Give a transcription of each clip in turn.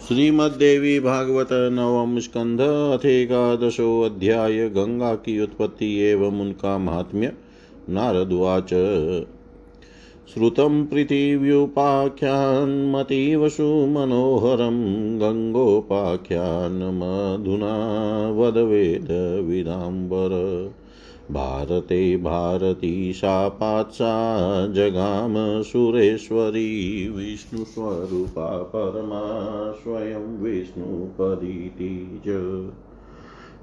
श्रीमद्देवी भागवत नवम स्कंध, अथेकादशो अध्याय, गंगा की उत्पत्ति एवं उनका महात्म्य नारदुवाच श्रुतं पृथिव्युपाख्यान्मतीवशु मनोहरं गङ्गोपाख्यानमधुना वदवेदविदाम्बर भारते भारती सा पात्सा जगाम सुरेश्वरी विष्णुस्वरूपा परमा स्वयं विष्णुपरीति च।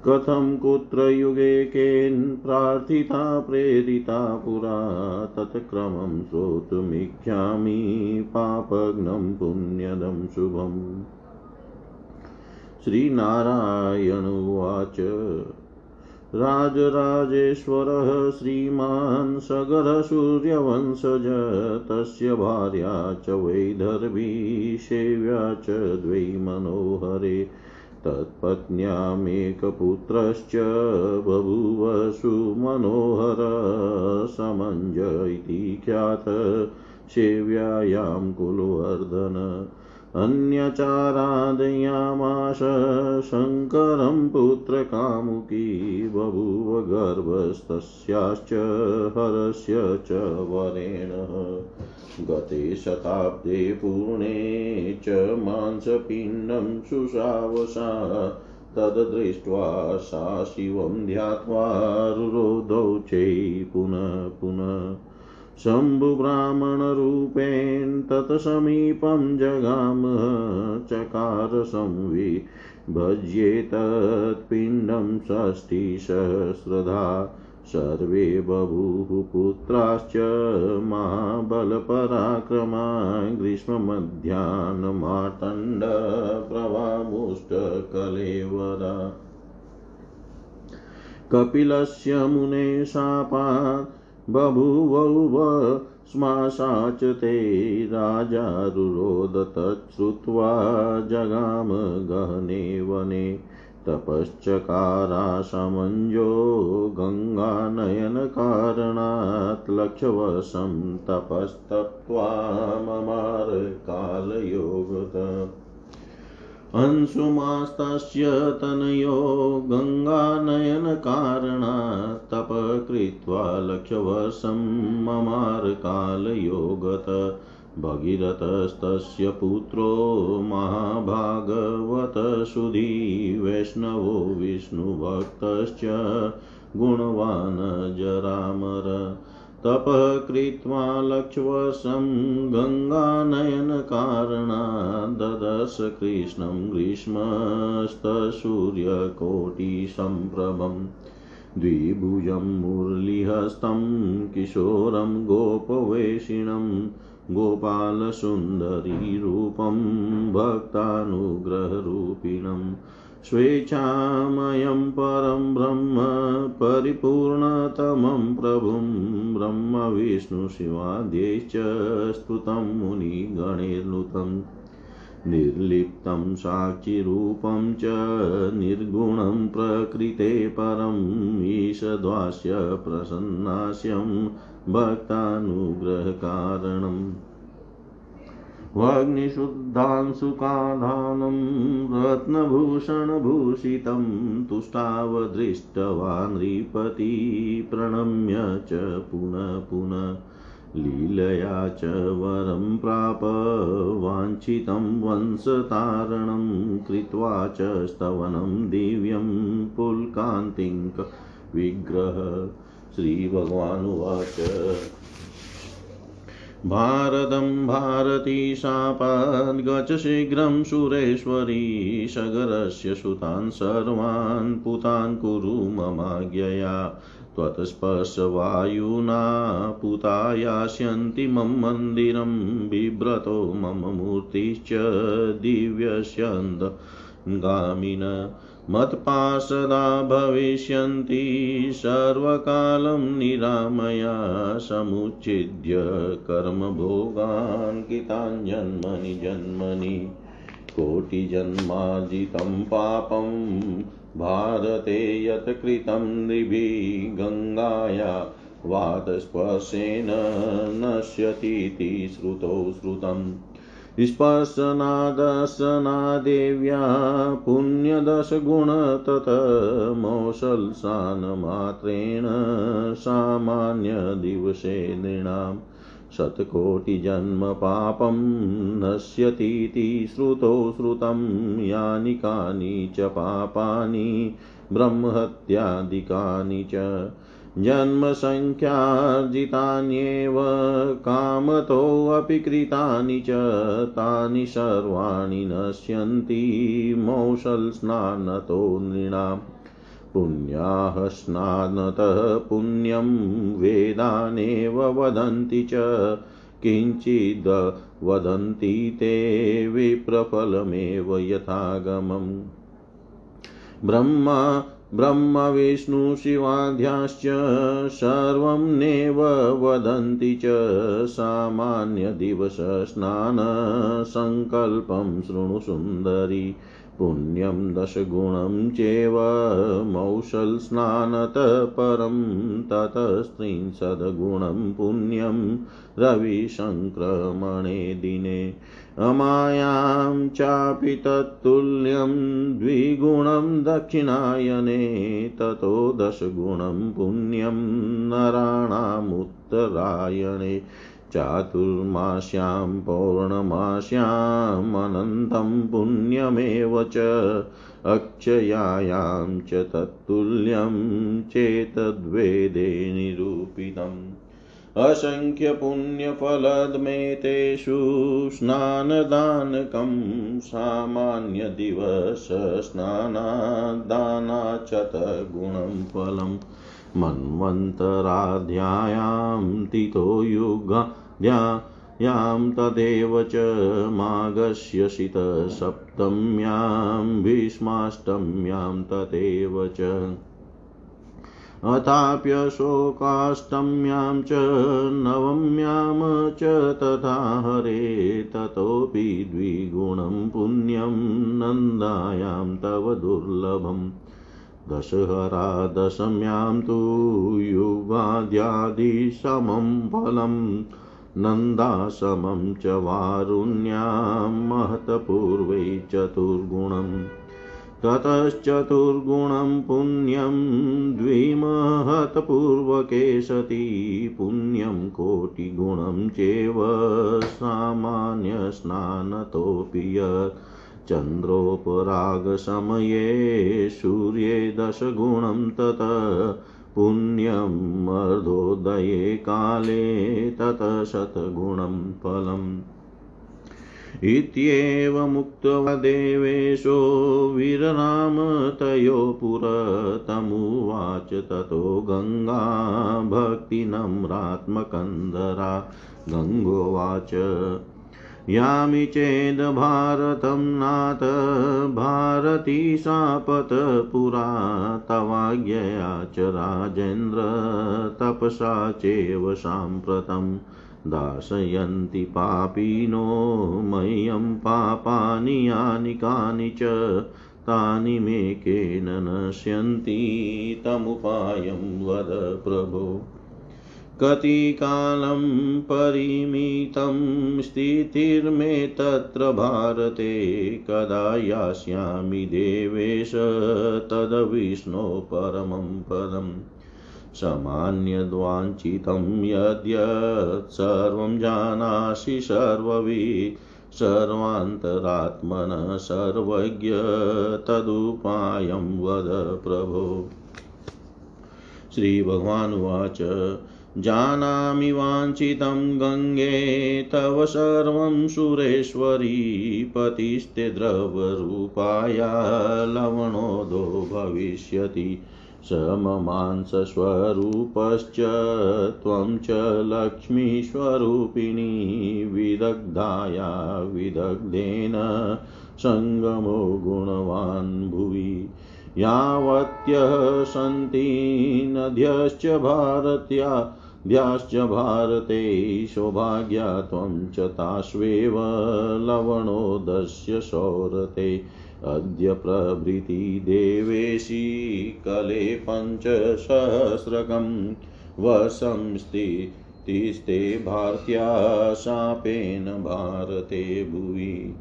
कथं कुत्र युगे केन प्रार्थिता प्रेरिता पुरा, तत्क्रमं श्रोतुमिच्छामि पापघ्नं पुण्यदं शुभम्। श्रीनारायण उवाच। राजराजेश्वरः श्रीमान् सगरसूर्यवंशज तस्य भार्या च वैदर्भी सेव्या च द्वै मनोहरे। तत्पत्न्यामेकपुत्रश्च बभूव सुमनोहर समञ्ज इति ख्यात। सेव्यायां कुलवर्धन अन्यचारादयामाश शङ्करं पुत्रकामुकी बभूव गर्भस्तस्याश्च हरस्य च वरेण गते शताब्दे पूर्णे च मांसपिण्डं शुशावसा तद्दृष्ट्वा सा शिवं ध्यात्वा रुरोधौ चै पुनः पुनः शम्भुब्राह्मणरूपेण तत्समीपं जगाम चकार संविभज्येतत्पिण्डं षष्टिसहस्रधा सर्वे बभूः पुत्राश्च महाबलपराक्रमा। ग्रीष्ममध्याह्नमार्तण्डप्रभामुष्टकलेवरा कपिलस्य मुने शापात् बभूवौ श्माशा च ते राजारुरोध तच्छ्रुत्वा जगाम गहने वने। तपश्चकारासमञ्जो गङ्गानयनकारणात् लक्षवशं तपस्तप्त्वा ममार कालयोगत। अंशुमास्तस्य तनयो गङ्गानयनकारणात् तप कृत्वा लक्षवर्षं ममार्कालयोगत भगीरथस्तस्य पुत्रो महाभागवतसुधी वैष्णवो विष्णुभक्तश्च गुणवान् जरामर तपः कृत्वा लक्ष्वशं गङ्गानयनकारणात् ददश कृष्णं ग्रीष्मस्तसूर्यकोटिसम्प्रभम् द्विभुजं मुरलीहस्तं किशोरं गोपवेशिणं गोपालसुन्दरीरूपं भक्तानुग्रहरूपिणम् स्वेच्छामयं परं ब्रह्म, परिपूर्णतमं प्रभुं ब्रह्मविष्णुशिवाद्यैश्च स्तुतं मुनिगणैर्नुतम्। निर्लिप्तं साक्षिरूपं च निर्गुणं प्रकृते परम् ईषद्वास्य प्रसन्नास्यं भक्तानुग्रहकारणम्। वग्निशुद्धांशुकाधानं रत्नभूषणभूषितं तुष्टावदृष्टवान् नृपति प्रणम्य च पुनः पुनः लीलया च वरं प्राप वाञ्छितं वंशतारणं कृत्वा च स्तवनं दिव्यं पुल्कान्तिङ्क विग्रह श्रीभगवानुवाच भारतं भारती शापाद्गच शीघ्रं सुरेश्वरी सगरस्य सुतान् सर्वान् पुतान् कुरु ममाज्ञया। त्वत्स्पर्शवायुना पुता यास्यन्ति मम मन्दिरं बिभ्रतो मम मूर्तिश्च दिव्यस्यन्दगामिन मत्पार्षदा भविष्यन्ति, सर्वकालं निरामया समुच्छिद्य कर्मभोगान् किताञ्जन्मनि जन्मनि। कोटिजन्मार्जितं पापं, भारते यत् कृतं नृभिः गङ्गाया वातस्पर्शेन नश्यतीति श्रुतौ श्रुतम्। स्पर्शनादर्शनादेव्या पुण्यदशगुण ततमौसल्सानमात्रेण सामान्यदिवसे नृणाम् शतकोटिजन्मपापं नश्यतीति श्रुतो श्रुतं, यानि कानि च पापानि, ब्रह्महत्यादिकानि च। जन्मसङ्ख्यार्जितान्येव कामतोऽपि कृतानि च तानि सर्वाणि नश्यन्ति मौसल्स्नानतो नृणाम्। पुण्याः स्नानतः पुण्यं वेदानेव वदन्ति च। किञ्चिद् वदन्ति ते विप्रफलमेव यथागमम्। ब्रह्मा ब्रह्मविष्णुशिवाद्याश्च सर्वं नेव वदन्ति च सामान्यदिवसस्नानसङ्कल्पं शृणु सुन्दरी। पुण्यं दशगुणं चेव मौसल्स्नानतः परं ततस्त्रिंशद्गुणं पुण्यं रविसङ्क्रमणे दिने। अमायां चापि तत्तुल्यं द्विगुणं दक्षिणायने ततो दशगुणं पुण्यं नराणामुत्तरायणे। चातुर्मास्यां पौर्णमास्यामनन्तं पुण्यमेव च अक्षयायां च तत्तुल्यं चेतद्वेदे निरूपितम् असङ्ख्यपुण्यफलद्मेतेषु स्नानदानकं सामान्यदिवसस्नानादानाचतगुणं फलम् मन्वन्तराध्यायां तितो युगाध्यायां तदेव च माघस्यशितसप्तम्यां भीष्माष्टम्यां तदेव च अथाप्यशोकाष्टम्यां च नवम्यां च तथा हरे ततोऽपि द्विगुणं पुण्यं नन्दायां तव दुर्लभम् दशहरा दशम्यां तु युगाद्यादिशमं फलं नन्दाशमं च वारुण्यां महत्पूर्वै चतुर्गुणम् ततश्चतुर्गुणं पुण्यं द्विमहत्पूर्वके सति पुण्यं कोटिगुणं चेव सामान्यस्नानतोऽपि यत् चन्द्रोपरागसमये सूर्ये दशगुणं तत पुण्यम् अर्धोदये काले तत शतगुणं फलम्। इत्येवमुक्त्वा देवेशो वीरनाम तयो पुरतमुवाच ततो गङ्गा भक्तिनम्रात्मकन्दरा गङ्गोवाच यामि चेद् भारतं नाथ, भारती शापत पुरा, तवाज्ञया च राजेन्द्र, तपसा चैव साम्प्रतं दाशयन्ति पापिनो, मह्यं पापानि यानि कानि च, तानि मे नश्यन्ति, तमुपायं वद प्रभो। कतिकालं परिमितं स्थितिर्मे तत्र भारते कदा यास्यामि देवेश तद्विष्णो परमं पदम् सामान्यद्वाञ्छितं यद्यत् सर्वं जानासि सर्ववि सर्वान्तरात्मनः सर्वज्ञ तदुपायं वद प्रभो। श्रीभगवानुवाच जानामि वाञ्छितं गङ्गे तव सर्वं सुरेश्वरी पतिस्ते द्रवरूपाया लवणोदो भविष्यति स ममांसस्वरूपश्च त्वं च लक्ष्मीस्वरूपिणी विदग्धाया विदग्धेन सङ्गमो गुणवान् भुवि। यावत्यः सन्ति नद्यश्च भारत्या द्याश्च भारते सौभाग्या त्वं च ताश्वेव लवणोदस्य सौरते अद्य प्रभृति देवेशी कले पञ्चसहस्रकं वसंस्थितिर्यथा तिस्ते भारत्या शापेन भारते भुवि।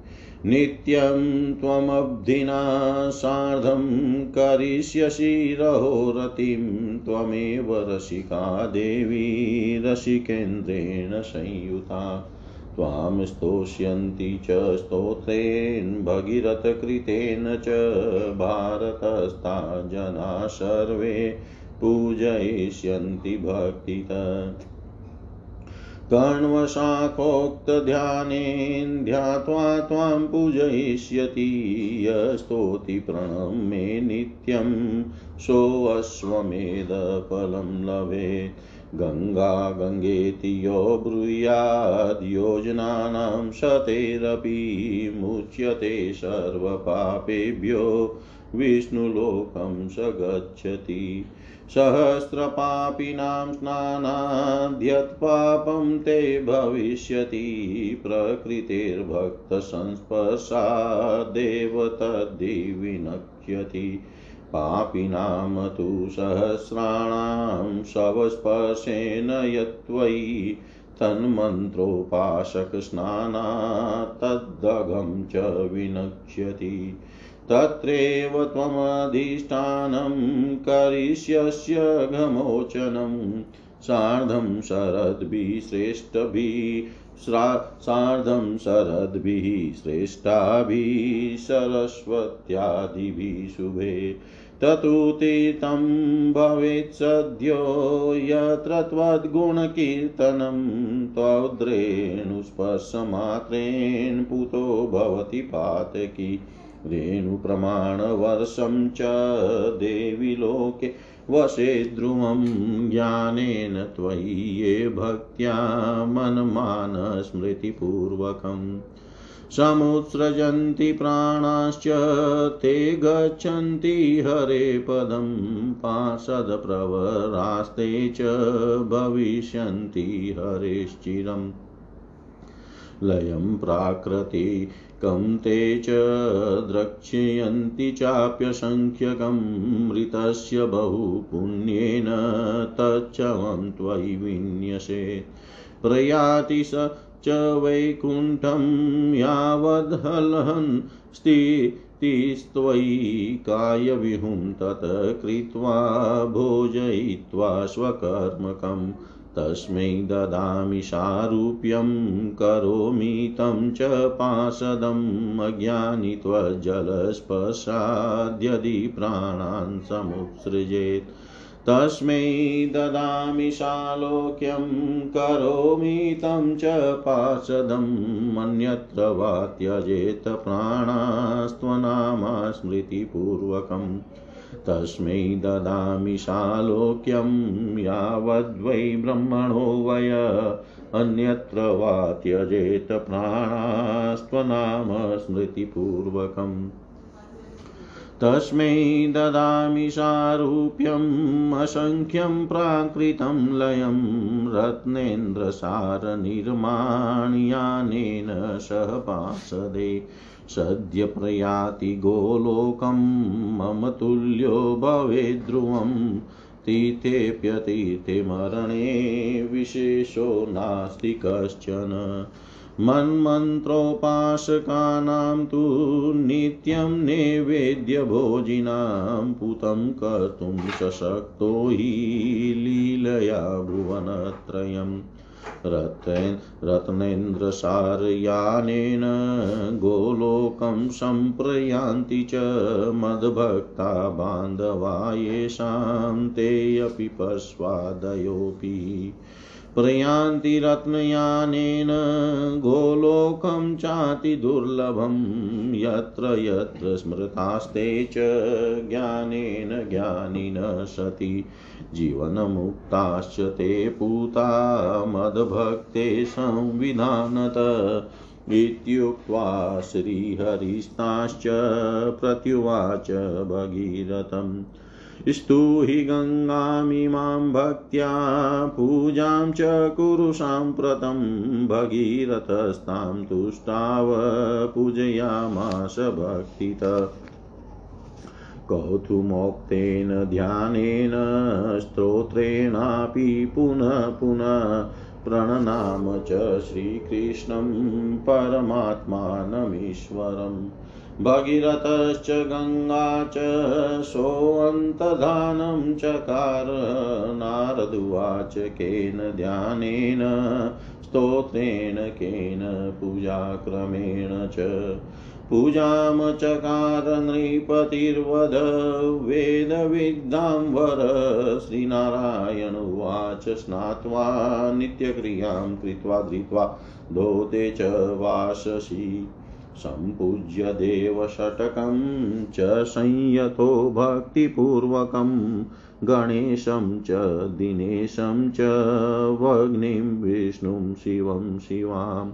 नित्यं त्वमब्धिना सार्धं करिष्यसि रहोरतिं त्वमेव रसिका देवी रसिकेन्द्रेण संयुता। त्वां स्तोष्यन्ति च स्तोत्रेण भगीरथकृतेन च भारतस्था जना सर्वे पूजयिष्यन्ति भक्तित। कर्णवशाखोक्तध्यानेन ध्यात्वा त्वां पूजयिष्यति यस्तोति प्रणं मे नित्यं सोऽश्वमेधफलं लभेत्। गङ्गा गङ्गेति यो ब्रूयाद् योजनानां शतेरपि मुच्यते सर्वपापेभ्यो। विष्णुलोकं स गच्छति। सहस्रपापिनां स्नानाद्यत्पापं ते भविष्यति प्रकृतिर्भक्तसंस्पर्शादेव तद्दिविनक्ष्यति पापिनां तु सहस्राणां शवस्पर्शेन यत्त्वयि तन्मन्त्रोपासकस्नानात् तद्दघं च विनक्ष्यति। तत्रैव त्वमधिष्ठानं करिष्यस्य घमोचनं। सार्धं शरद्भिः श्रेष्ठभिः सार्धं शरद्भिः श्रेष्ठाभिः सरस्वत्यादिभिः शुभे। ततु तीर्थं भवेत् सद्यो यत्र त्वद्गुणकीर्तनं त्वद्रेणुस्पर्शमात्रेण पुतो भवति पातकी। रेणुप्रमाणवर्षं च देवि लोके वशे ध्रुवं ज्ञानेन त्वयि ये भक्त्या मनमानस्मृतिपूर्वकम्। समुत्सृजन्ति प्राणाश्च, ते गच्छन्ति हरे पदं, पार्षदप्रवरास्ते च भविष्यन्ति हरेश्चिरम्। लयं प्राकृति कं ते च द्रक्ष्यन्ति चाप्यसङ्ख्यकं मृतस्य बहुपुण्येन तच्चवं त्वयि विन्यसेत् प्रयाति स च वैकुण्ठं यावद्हलहन् स्थितिस्त्वयि कायविहुं तत् कृत्वा भोजयित्वा स्वकर्मकम् तस्मै ददामि सारूप्यं करोमि तं च पार्षदम् अज्ञानि त्वज्जलस्पर्शाद्यदि प्राणान् समुत्सृजेत्। तस्मै ददामि सालोक्यं करोमि तं च पार्षदम् अन्यत्र वा त्यजेत प्राणास्त्वनामा स्मृतिपूर्वकम् तस्मै ददामि सालोक्यं यावद्वै ब्रह्मणो वय। अन्यत्र वा त्यजेत प्राणास्त्वनाम स्मृतिपूर्वकम्। तस्मै ददामि सारूप्यम् असङ्ख्यं प्राकृतं लयं रत्नेन्द्रसारनिर्माणयानेन सह पार्षदे। सद्य प्रयाति गोलोकं मम तुल्यो भवेद्ध्रुवं तीर्थेऽप्यतीर्थे मरणे विशेषो नास्ति कश्चन। मन्मन्त्रोपासकानां तु नित्यं नैवेद्यभोजिनां पुतं कर्तुं सशक्तो हि लीलया भुवनत्रयम्। रत्नेन्द्रसारयानेन गोलोकं सम्प्रयान्ति च मद्भक्ता बान्धवा येषां तेऽपि पश्वादयोऽपि प्रयान्ति रत्नयानेन गोलोकं चातिदुर्लभं यत्र यत्र स्मृतास्ते च ज्ञानेन ज्ञानिन सति जीवनमुक्ताश्च ते पूता मद्भक्ते संविधानत इत्युक्त्वा श्रीहरिस्ताश्च प्रत्युवाच भगीरथम् स्तूहि गङ्गामिमां भक्त्या पूजां च कुरु साम्प्रतं भगीरथस्तां तुष्टाव पूजयामास भक्तित। कौतुमोक्तेन ध्यानेन स्तोत्रेणापि पुनः पुनः प्रणनाम च श्रीकृष्णं परमात्मानमीश्वरम्। भगीरथश्च गङ्गा च सोऽन्तर्धानं चकार नारदुवाच केन ध्यानेन, स्तोत्रेण केन पूजाक्रमेण च। पूजां चकार नृपतिर्वद वेदविद्धां वर श्रीनारायण उवाच स्नात्वा, नित्यक्रियाँ कृत्वा धृत्वा, धोते च वाससि। सम्पूज्य देवषटकं च संयतो भक्तिपूर्वकं, गणेशं च, दिनेशं च वग्निं विष्णुं, शिवं शिवाम्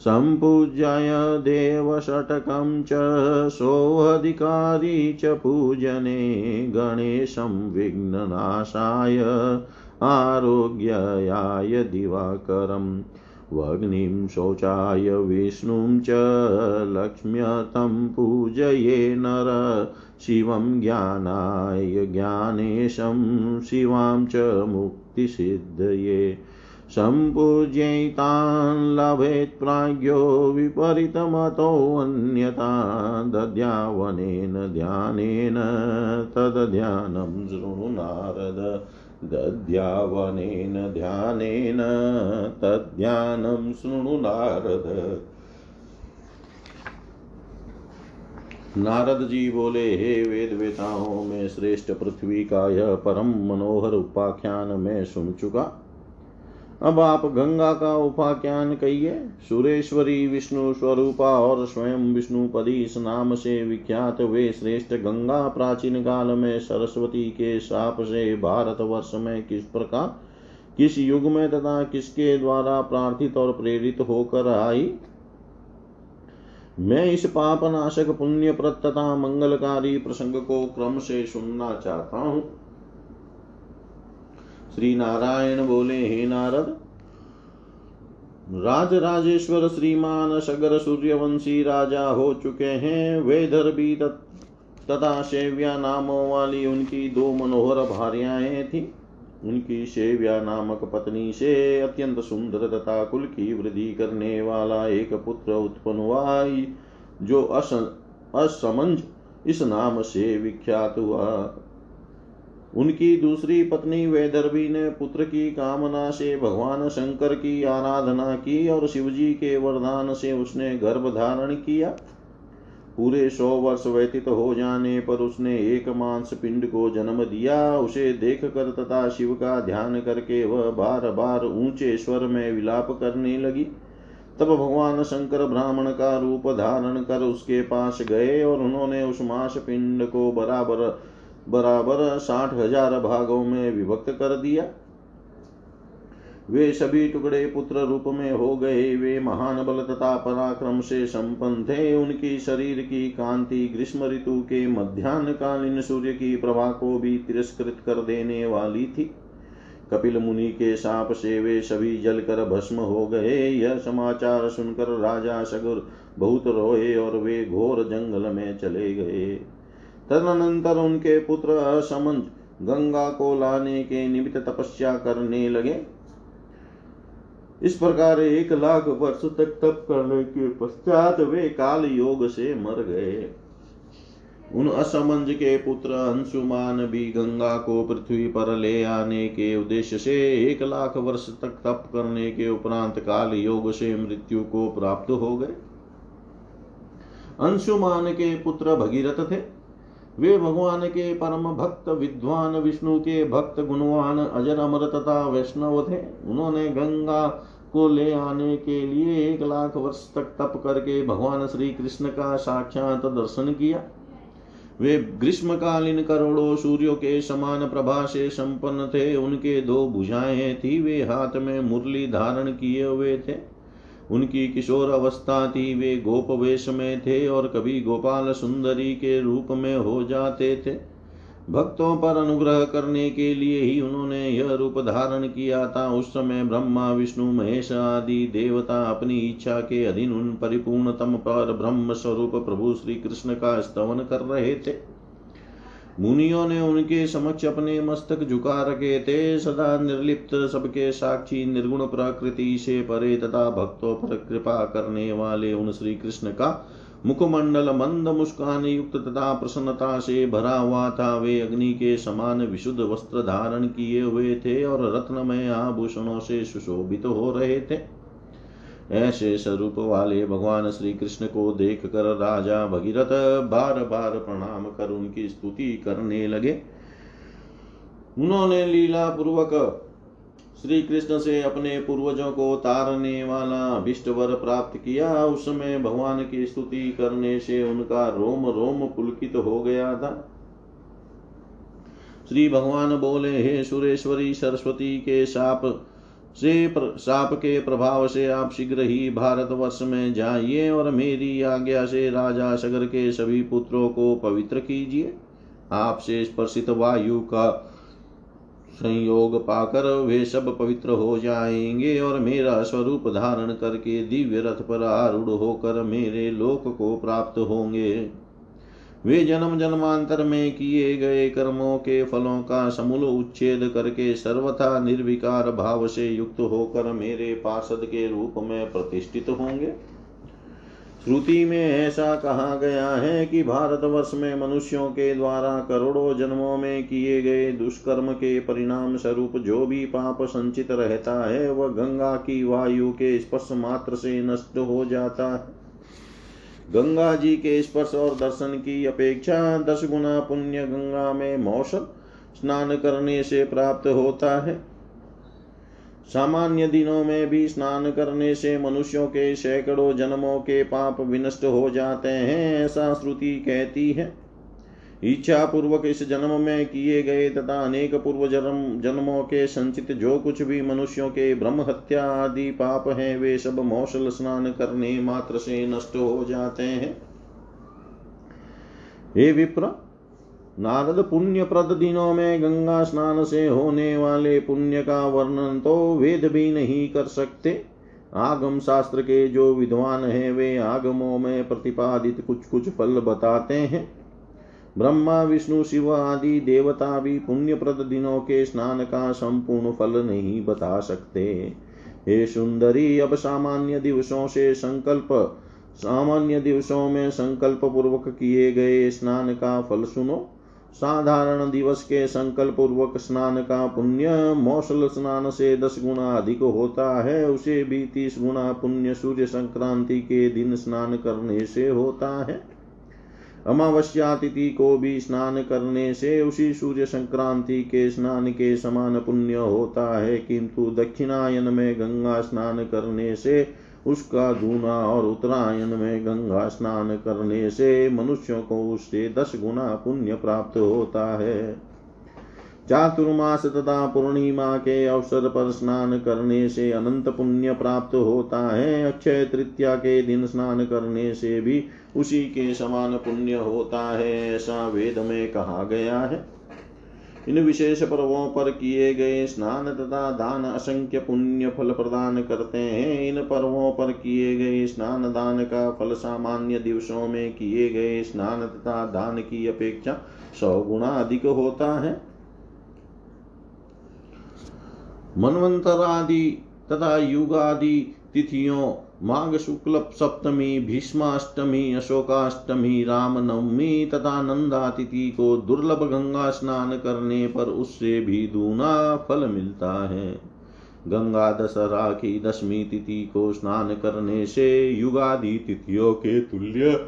सम्पूज्याय देवषटकं च, सोऽधिकारी च पूजने, गणेशं विघ्ननाशाय, आरोग्याय दिवाकरम्। वग्निं शौचाय विष्णुं च लक्ष्म्यतं पूजये नर। शिवं ज्ञानाय ज्ञानेशं शिवां च मुक्तिसिद्धये। सम्पूज्यैतान् लभेत् प्राज्ञो विपरीतमतोऽन्यता दद्यावनेन ध्यानेन तद्ध्यानं शृणु नारद। दद्यावनेन ध्यानेन, तद्ध्यानं शृणु नारद। नारद जी बोले, हे वेद वेताओं में श्रेष्ठ पृथ्वी का यह परम मनोहर उपाख्यान मैं सुन चुका अब आप गंगा का उपाख्यान कहिए। सुरेश्वरी विष्णु स्वरूपा और स्वयं विष्णुपदी इस नाम से विख्यात वे श्रेष्ठ गंगा प्राचीन काल में सरस्वती के साप से भारतवर्ष में किस प्रकार, किस युग में तथा किसके द्वारा प्रार्थित और प्रेरित होकर आई? मैं इस पापनाशक पुण्य प्रत तथा मंगलकारी प्रसंग को क्रम से सुनना चाहता हूँ। श्री नारायण बोले, हे नारद राज राजेश्वर श्रीमान सगर सूर्यवंशी राजा हो चुके हैं। वे भी तथा सेव्या नामों वाली उनकी दो मनोहर भार्याएँ थी। उनकी सेव्या नामक पत्नी से अत्यंत सुंदर तथा कुल की वृद्धि करने वाला एक पुत्र उत्पन्न हुआ। जो असमंज इस नाम से विख्यात हुआ। उनकी दूसरी पत्नी वैदर्भी ने पुत्र की कामना से भगवान शंकर की आराधना की और शिवजी के वरदान से उसने गर्भ धारण किया। पूरे सौ वर्ष व्यतीत हो जाने पर उसने एक मांस पिंड को जन्म दिया। उसे देख कर तथा शिव का ध्यान करके वह बार बार ऊँचे स्वर में विलाप करने लगी। तब भगवान शंकर ब्राह्मण का रूप धारण कर उसके पास गए और उन्होंने उस मांस पिंड को बराबर बराबर साठ हज़ार भागों में विभक्त कर दिया। वे सभी टुकड़े पुत्र रूप में हो गए। वे महान बल तथा पराक्रम से संपन्न थे। उनकी शरीर की कांति ग्रीष्म ऋतु के मध्यान्ह कालीन सूर्य की प्रभा को भी तिरस्कृत कर देने वाली थी। कपिल मुनि के साप से वे सभी जलकर भस्म हो गए। यह समाचार सुनकर राजा सगुर बहुत रोए और वे घोर जंगल में चले गए। तदनंतर उनके पुत्र असमंज गंगा को लाने के निमित्त तपस्या करने लगे। इस प्रकार एक लाख वर्ष तक तप करने के पश्चात वे काल योग से मर गए। उन असमंज के पुत्र अंशुमान भी गंगा को पृथ्वी पर ले आने के उद्देश्य से एक लाख वर्ष तक तप करने के उपरांत काल योग से मृत्यु को प्राप्त हो गए। अंशुमान के पुत्र भगीरथ थे। वे भगवान के परम भक्त, विद्वान, विष्णु के भक्त, गुणवान, अजर, अमर तथा वैष्णव थे। उन्होंने गंगा को ले आने के लिए एक लाख वर्ष तक तप करके भगवान श्री कृष्ण का साक्षात दर्शन किया। वे ग्रीष्मकालीन करोड़ों सूर्यों के समान प्रभा से संपन्न थे। उनके दो भुजाएँ थी। वे हाथ में मुरली धारण किए हुए थे। उनकी किशोर अवस्था थी। वे गोप वेश में थे और कभी गोपाल सुंदरी के रूप में हो जाते थे। भक्तों पर अनुग्रह करने के लिए ही उन्होंने यह रूप धारण किया था। उस समय ब्रह्मा, विष्णु, महेश आदि देवता अपनी इच्छा के अधीन उन परिपूर्णतम पर ब्रह्म स्वरूप प्रभु श्री कृष्ण का स्तवन कर रहे थे। मुनियों ने उनके समक्ष अपने मस्तक झुका रखे थे। सदा निर्लिप्त, सबके साक्षी, निर्गुण प्रकृति से परे तथा भक्तों पर कृपा करने वाले उन श्री कृष्ण का मुखमंडल मंद, मुस्कान युक्त तथा प्रसन्नता से भरा हुआ था। वे अग्नि के समान विशुद्ध वस्त्र धारण किए हुए थे और रत्नमय आभूषणों से सुशोभित तो हो रहे थे। ऐसे स्वरूप वाले भगवान श्री कृष्ण को देख कर राजा भगीरथ बार बार प्रणाम कर उनकी स्तुति करने लगे। उन्होंने लीला पूर्वक श्री कृष्ण से अपने पूर्वजों को तारने वाला अभिष्ट वर प्राप्त किया। उस समय भगवान की स्तुति करने से उनका रोम रोम पुलकित हो गया था। श्री भगवान बोले, हे सुरेश्वरी, सरस्वती के साप से साप के प्रभाव से आप शीघ्र ही भारतवर्ष में जाइए और मेरी आज्ञा से राजा सगर के सभी पुत्रों को पवित्र कीजिए। आपसे स्पर्शित वायु का संयोग पाकर वे सब पवित्र हो जाएँगे और मेरा स्वरूप धारण करके दिव्य रथ पर आरूढ़ होकर मेरे लोक को प्राप्त होंगे। वे जन्म जन्मांतर में किए गए कर्मों के फलों का समूल उच्छेद करके सर्वथा निर्विकार भाव से युक्त होकर मेरे पार्षद के रूप में प्रतिष्ठित होंगे। श्रुति में ऐसा कहा गया है कि भारतवर्ष में मनुष्यों के द्वारा करोड़ों जन्मों में किए गए दुष्कर्म के परिणाम स्वरूप जो भी पाप संचित रहता है, वह गंगा की वायु के स्पर्श मात्र से नष्ट हो जाता है। गंगा जी के स्पर्श और दर्शन की अपेक्षा दस गुना पुण्य गंगा में मौसम स्नान करने से प्राप्त होता है। सामान्य दिनों में भी स्नान करने से मनुष्यों के सैकड़ों जन्मों के पाप विनष्ट हो जाते हैं, ऐसा श्रुति कहती है। इच्छा पूर्वक इस जन्म में किए गए तथा अनेक पूर्व जन्म, जन्मों के संचित जो कुछ भी मनुष्यों के ब्रह्म हत्या आदि पाप हैं, वे सब मौसल स्नान करने मात्र से नष्ट हो जाते हैं। हे विप्र, नारद पुण्य प्रद दिनों में गंगा स्नान से होने वाले पुण्य का वर्णन तो वेद भी नहीं कर सकते। आगम शास्त्र के जो विद्वान हैं, वे आगमों में प्रतिपादित कुछ कुछ फल बताते हैं। ब्रह्मा, विष्णु, शिव आदि देवता भी पुण्यप्रद दिनों के स्नान का संपूर्ण फल नहीं बता सकते। हे सुंदरी, अब सामान्य दिवसों से संकल्प, सामान्य दिवसों में संकल्प पूर्वक किए गए स्नान का फल सुनो। साधारण दिवस के संकल्प पूर्वक स्नान का पुण्य, मौसल स्नान से दस गुना अधिक होता है। उसे भी तीस गुना पुण्य सूर्य संक्रांति के दिन स्नान करने से होता है। अमावस्या तिथि को भी स्नान करने से उसी सूर्य संक्रांति के स्नान के समान पुण्य होता है। किंतु दक्षिणायन में गंगा स्नान करने से, उसका दूना और उत्तरायण में गंगा स्नान करने से मनुष्यों को उससे दस गुना पुण्य प्राप्त होता है। चातुर्मास तथा पूर्णिमा के अवसर पर स्नान करने से अनंत पुण्य प्राप्त होता है। अक्षय तृतीया के दिन स्नान करने से भी उसी के समान पुण्य होता है, ऐसा वेद में कहा गया है। इन विशेष पर्वों पर किए गए स्नान तथा दान असंख्य पुण्य फल प्रदान करते हैं। इन पर्वों पर किए गए स्नान दान का फल सामान्य दिवसों में किए गए स्नान तथा दान की अपेक्षा सौ गुणा अधिक होता है। मनवंतरादि तथा युगादि तिथियों माघ शुक्ल सप्तमी भीष्माष्टमी, अशोकाष्टमी, रामनवमी तथा नंदा तिथि को दुर्लभ गंगा स्नान करने पर उससे भी दूना फल मिलता है। गंगा दशहरा की दशमी तिथि को स्नान करने से युगादि तिथियों के तुल्य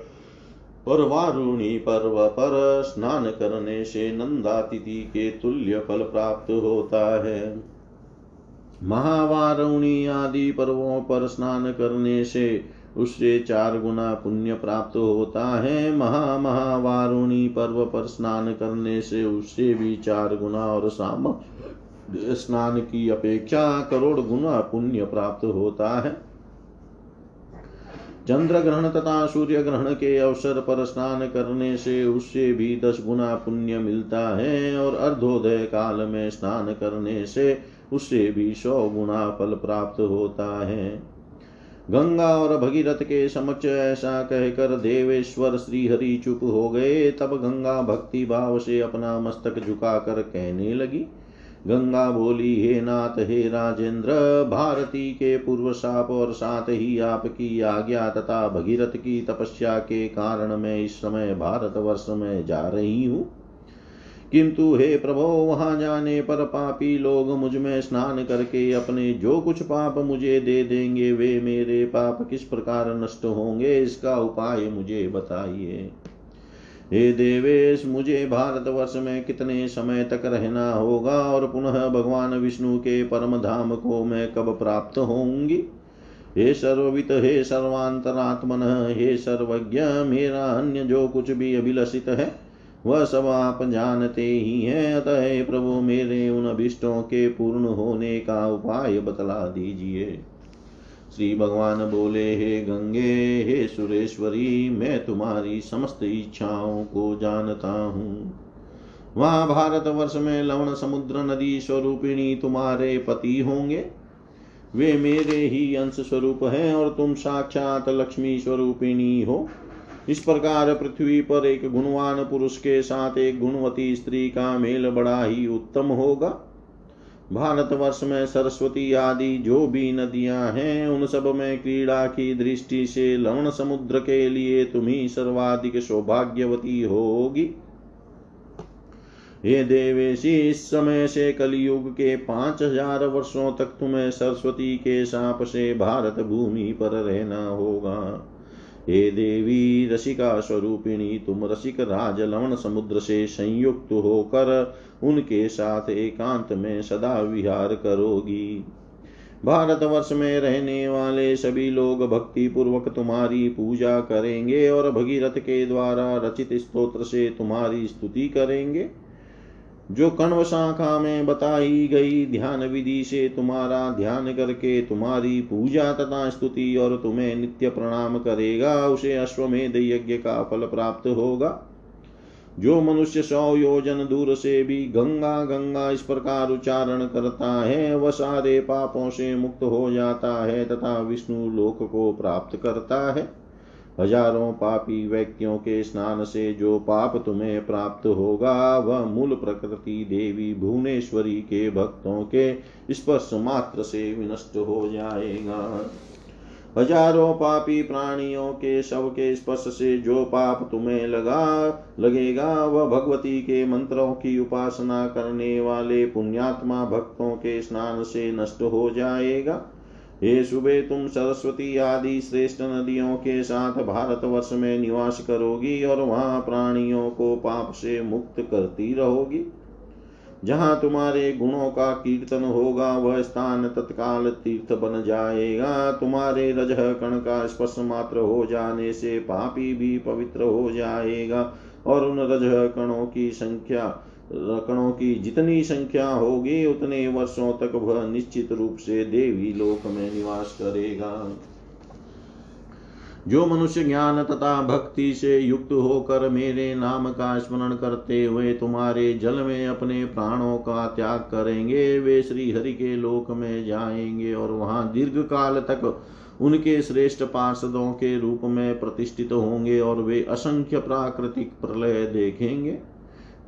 और वारुणी पर्व पर स्नान करने से नंदा तिथि के तुल्य फल प्राप्त होता है। महावारुणी आदि पर्वों पर स्नान करने से उससे चार गुना पुण्य प्राप्त होता है। महा महावारुणी पर्व पर स्नान करने से उससे भी चार गुना और शाम स्नान की अपेक्षा करोड़ गुना पुण्य प्राप्त होता है। चंद्र ग्रहण तथा सूर्य ग्रहण के अवसर पर स्नान करने से उससे भी दस गुना पुण्य मिलता है और अर्धोदय काल में स्नान करने से उससे भी सौ गुणा फल प्राप्त होता है। गंगा और भगीरथ के समक्ष ऐसा कहकर देवेश्वर श्रीहरि चुप हो गए। तब गंगा भक्ति भाव से अपना मस्तक झुकाकर कहने लगी। गंगा बोली, हे नाथ, हे राजेंद्र, भारती के पूर्व साप और साथ ही आपकी आज्ञा तथा भगीरथ की तपस्या के कारण मैं इस समय भारत वर्ष में जा रही हूँ। किंतु हे प्रभो, वहाँ जाने पर पापी लोग मुझमें स्नान करके अपने जो कुछ पाप मुझे दे देंगे, वे मेरे पाप किस प्रकार नष्ट होंगे, इसका उपाय मुझे बताइए। हे देवेश, मुझे भारतवर्ष में कितने समय तक रहना होगा और पुनः भगवान विष्णु के परम धाम को मैं कब प्राप्त होंगी हे सर्ववित, हे सर्वांतरात्मन, हे सर्वज्ञ, मेरा अन्य जो कुछ भी अभिलषित है वह सब आप जानते ही हैं। अतः प्रभु, मेरे उन अभिष्टों के पूर्ण होने का उपाय बतला दीजिए। श्री भगवान बोले, हे गंगे, हे सुरेश्वरी, मैं तुम्हारी समस्त इच्छाओं को जानता हूँ। वहाँ भारत वर्ष में लवण समुद्र नदी स्वरूपिणी तुम्हारे पति होंगे। वे मेरे ही अंश स्वरूप हैं और तुम साक्षात लक्ष्मी स्वरूपिणी हो। इस प्रकार पृथ्वी पर एक गुणवान पुरुष के साथ एक गुणवती स्त्री का मेल बड़ा ही उत्तम होगा। भारतवर्ष में सरस्वती आदि जो भी नदियाँ हैं, उन सब में क्रीड़ा की दृष्टि से लवण समुद्र के लिए तुम ही सर्वाधिक सौभाग्यवती होगी। हे देवेशी, इस समय से कलयुग के पाँच हज़ार वर्षों तक तुम्हें सरस्वती के साप से भारत भूमि पर रहना होगा। हे देवी, रसिका स्वरूपिणी, तुम रसिक राज लवण समुद्र से संयुक्त होकर उनके साथ एकांत में सदा विहार करोगी। भारतवर्ष में रहने वाले सभी लोग भक्ति पूर्वक तुम्हारी पूजा करेंगे और भगीरथ के द्वारा रचित स्तोत्र से तुम्हारी स्तुति करेंगे। जो कण्व शाखा में बताई गई ध्यान विधि से तुम्हारा ध्यान करके तुम्हारी पूजा तथा स्तुति और तुम्हें नित्य प्रणाम करेगा, उसे अश्वमेध यज्ञ का फल प्राप्त होगा। जो मनुष्य सौ योजन दूर से भी गंगा गंगा इस प्रकार उच्चारण करता है, वह सारे पापों से मुक्त हो जाता है तथा विष्णु लोक को प्राप्त करता है। हज़ारों पापी व्यक्तियों के स्नान से जो पाप तुम्हें प्राप्त होगा, वह मूल प्रकृति देवी भुवनेश्वरी के भक्तों के स्पर्श मात्र से विनष्ट हो जाएगा। हज़ारों पापी प्राणियों के शव के स्पर्श से जो पाप तुम्हें लगा, लगेगा, वह भगवती के मंत्रों की उपासना करने वाले पुण्यात्मा भक्तों के स्नान से नष्ट हो जाएगा। हे सुबह तुम सरस्वती आदि श्रेष्ठ नदियों के साथ भारतवर्ष में निवास करोगी और वहाँ प्राणियों को पाप से मुक्त करती रहोगी। जहाँ तुम्हारे गुणों का कीर्तन होगा, वह स्थान तत्काल तीर्थ बन जाएगा। तुम्हारे रज कण का स्पर्श मात्र हो जाने से पापी भी पवित्र हो जाएगा और उन रज कणों की संख्या रकणों की जितनी संख्या होगी, उतने वर्षों तक वह निश्चित रूप से देवी लोक में निवास करेगा। जो मनुष्य ज्ञान तथा भक्ति से युक्त होकर मेरे नाम का स्मरण करते हुए तुम्हारे जल में अपने प्राणों का त्याग करेंगे, वे श्री हरि के लोक में जाएँगे और वहाँ दीर्घ काल तक उनके श्रेष्ठ पार्षदों के रूप में प्रतिष्ठित होंगे और वे असंख्य प्राकृतिक प्रलय देखेंगे।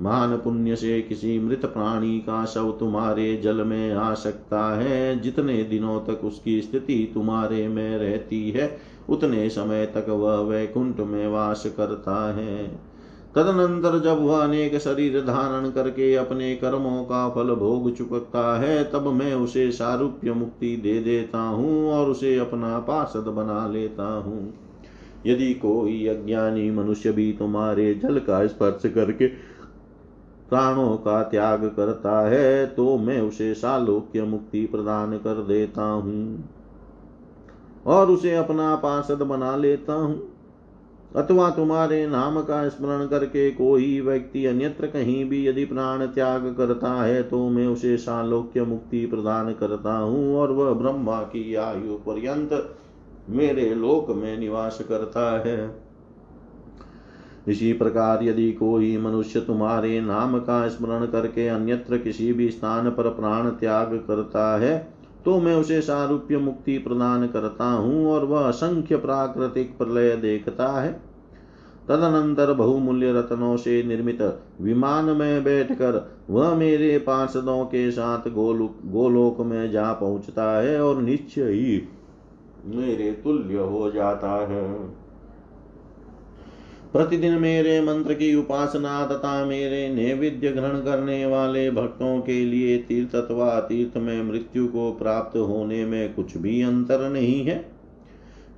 महान पुण्य से किसी मृत प्राणी का शव तुम्हारे जल में आ सकता है। जितने दिनों तक उसकी स्थिति तुम्हारे में रहती है, उतने समय तक वह वैकुंठ में वास करता है। तदनंतर जब वह अनेक शरीर धारण करके अपने कर्मों का फल भोग चुकता है, तब मैं उसे सारूप्य मुक्ति दे देता हूँ और उसे अपना पार्षद बना लेता हूँ। यदि कोई अज्ञानी मनुष्य भी तुम्हारे जल का स्पर्श करके प्राणों का त्याग करता है तो मैं उसे सालोक्य मुक्ति प्रदान कर देता हूँ और उसे अपना पार्षद बना लेता हूँ। अथवा तुम्हारे नाम का स्मरण करके कोई व्यक्ति अन्यत्र कहीं भी यदि प्राण त्याग करता है तो मैं उसे सालोक्य मुक्ति प्रदान करता हूँ और वह ब्रह्मा की आयु पर्यंत मेरे लोक में निवास करता है। इसी प्रकार यदि कोई मनुष्य तुम्हारे नाम का स्मरण करके अन्यत्र किसी भी स्थान पर प्राण त्याग करता है तो मैं उसे सारूप्य मुक्ति प्रदान करता हूँ और वह असंख्य प्राकृतिक प्रलय देखता है। तदनंतर बहुमूल्य रत्नों से निर्मित विमान में बैठकर वह मेरे पार्षदों के साथ गोलोक गोलोक में जा पहुँचता है और निश्चय ही मेरे तुल्य हो जाता है। प्रतिदिन मेरे मंत्र की उपासना तथा मेरे नैवेद्य ग्रहण करने वाले भक्तों के लिए तीर्थ अथवा तीर्थ में मृत्यु को प्राप्त होने में कुछ भी अंतर नहीं है।